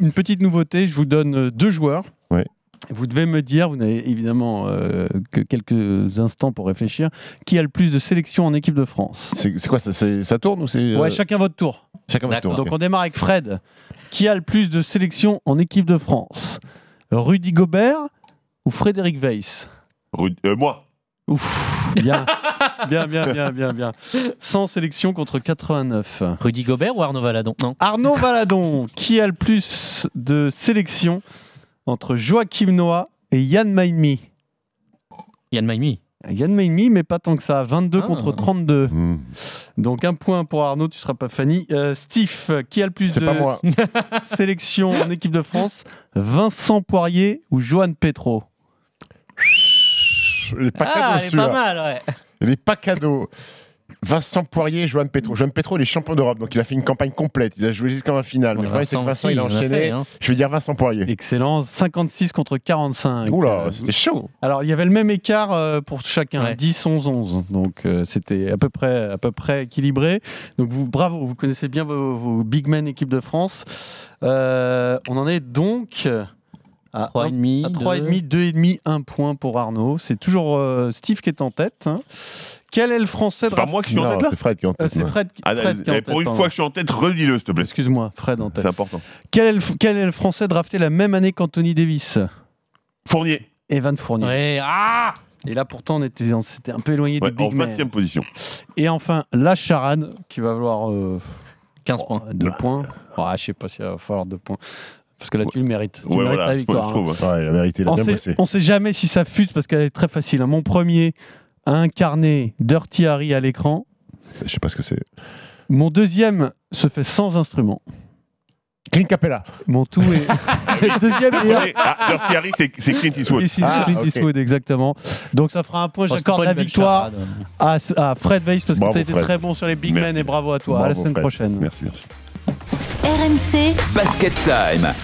une petite- nouveauté. Je vous donne deux joueurs. Ouais. Vous devez me dire, vous n'avez évidemment euh, que quelques instants pour réfléchir, qui a le plus de sélections en équipe de France? C'est quoi ça c'est- Ça tourne ou c'est. euh, Ouais, chacun votre tour. chacun votre tour. Donc on démarre avec Fred. Qui a le plus de sélections en équipe de France? Rudy Gobert ou Frédéric Weiss? Ru- euh, moi, Ouf, bien, bien, bien, bien, bien, bien. 100 sélections contre 89. Rudy Gobert ou Arnaud Valadon? Non. Arnaud Valadon, qui a le plus de sélections entre Joachim Noah et Yann Maimi Yann Maimi. Yann Maimi, mais pas tant que ça. 22 Ah. contre 32. Hmm. Donc un point pour Arnaud, tu seras pas Fanny. Euh, Steve, qui a le plus C'est de pas moi. sélections en équipe de France? Vincent Poirier ou Johan Petro? Il est pas Ah, cadeau il pas mal, ouais. Il est pas cadeau. Vincent Poirier, Johan Petro. Johan Petro, il est champion d'Europe, donc il a fait une campagne complète. Il a joué jusqu'en finale. Mais le problème, c'est que Vincent, aussi, il a en enchaîné. fait, hein. Je vais dire Vincent Poirier. Excellent, 56 contre 45. Oula, Euh, c'était chaud. Alors, il y avait le même écart euh, pour chacun, Ouais. 10, 11, 11. Donc, euh, c'était à peu près, à peu près équilibré. Donc, vous, bravo, vous connaissez bien vos, vos big men équipe de France. Euh, on en est donc À 3,5. À de- 3,5, 2,5, 1 point pour Arnaud. C'est toujours euh, Steve qui est en tête. hein. Quel est le français C'est pas moi qui suis en tête là c'est Fred qui est en Euh, tête. C'est ouais. Fred, qui- Ah, Fred qui est en eh, Pour tête, une pardon. fois que je suis en tête, redis-le, s'il te plaît. Excuse-moi, Fred en tête. C'est important. Quel est, le, quel est le français drafté la même année qu'Anthony Davis? Fournier, Evan Fournier. Ouais, ah Et là, pourtant, on était, on s'était un peu éloigné ouais, du en big man. 20 e position. Et enfin, la charade, qui va valoir euh, 15 oh, points. deux points. Ah, je sais pas s'il va falloir deux points. Parce que là, tu le mérites. Tu Ouais, mérites voilà, la je victoire. hein. trouve. Ouais, On sait, on sait jamais si ça fuse parce qu'elle est très facile. hein. Mon premier a incarné Dirty Harry à l'écran. Je sais pas ce que c'est. Mon deuxième se fait sans instrument. Clint Capella. Mon tout est. le deuxième est. Ah, Dirty Harry, c'est Clint Eastwood. Et c'est Ah, Clint. Eastwood, exactement. Donc ça fera un point. J'accorde la victoire à, à Fred Weiss parce que tu as été Fred. très bon sur les big Merci. men et bravo à toi. à la semaine Fred. prochaine. Merci, merci. RMC, Basket Time.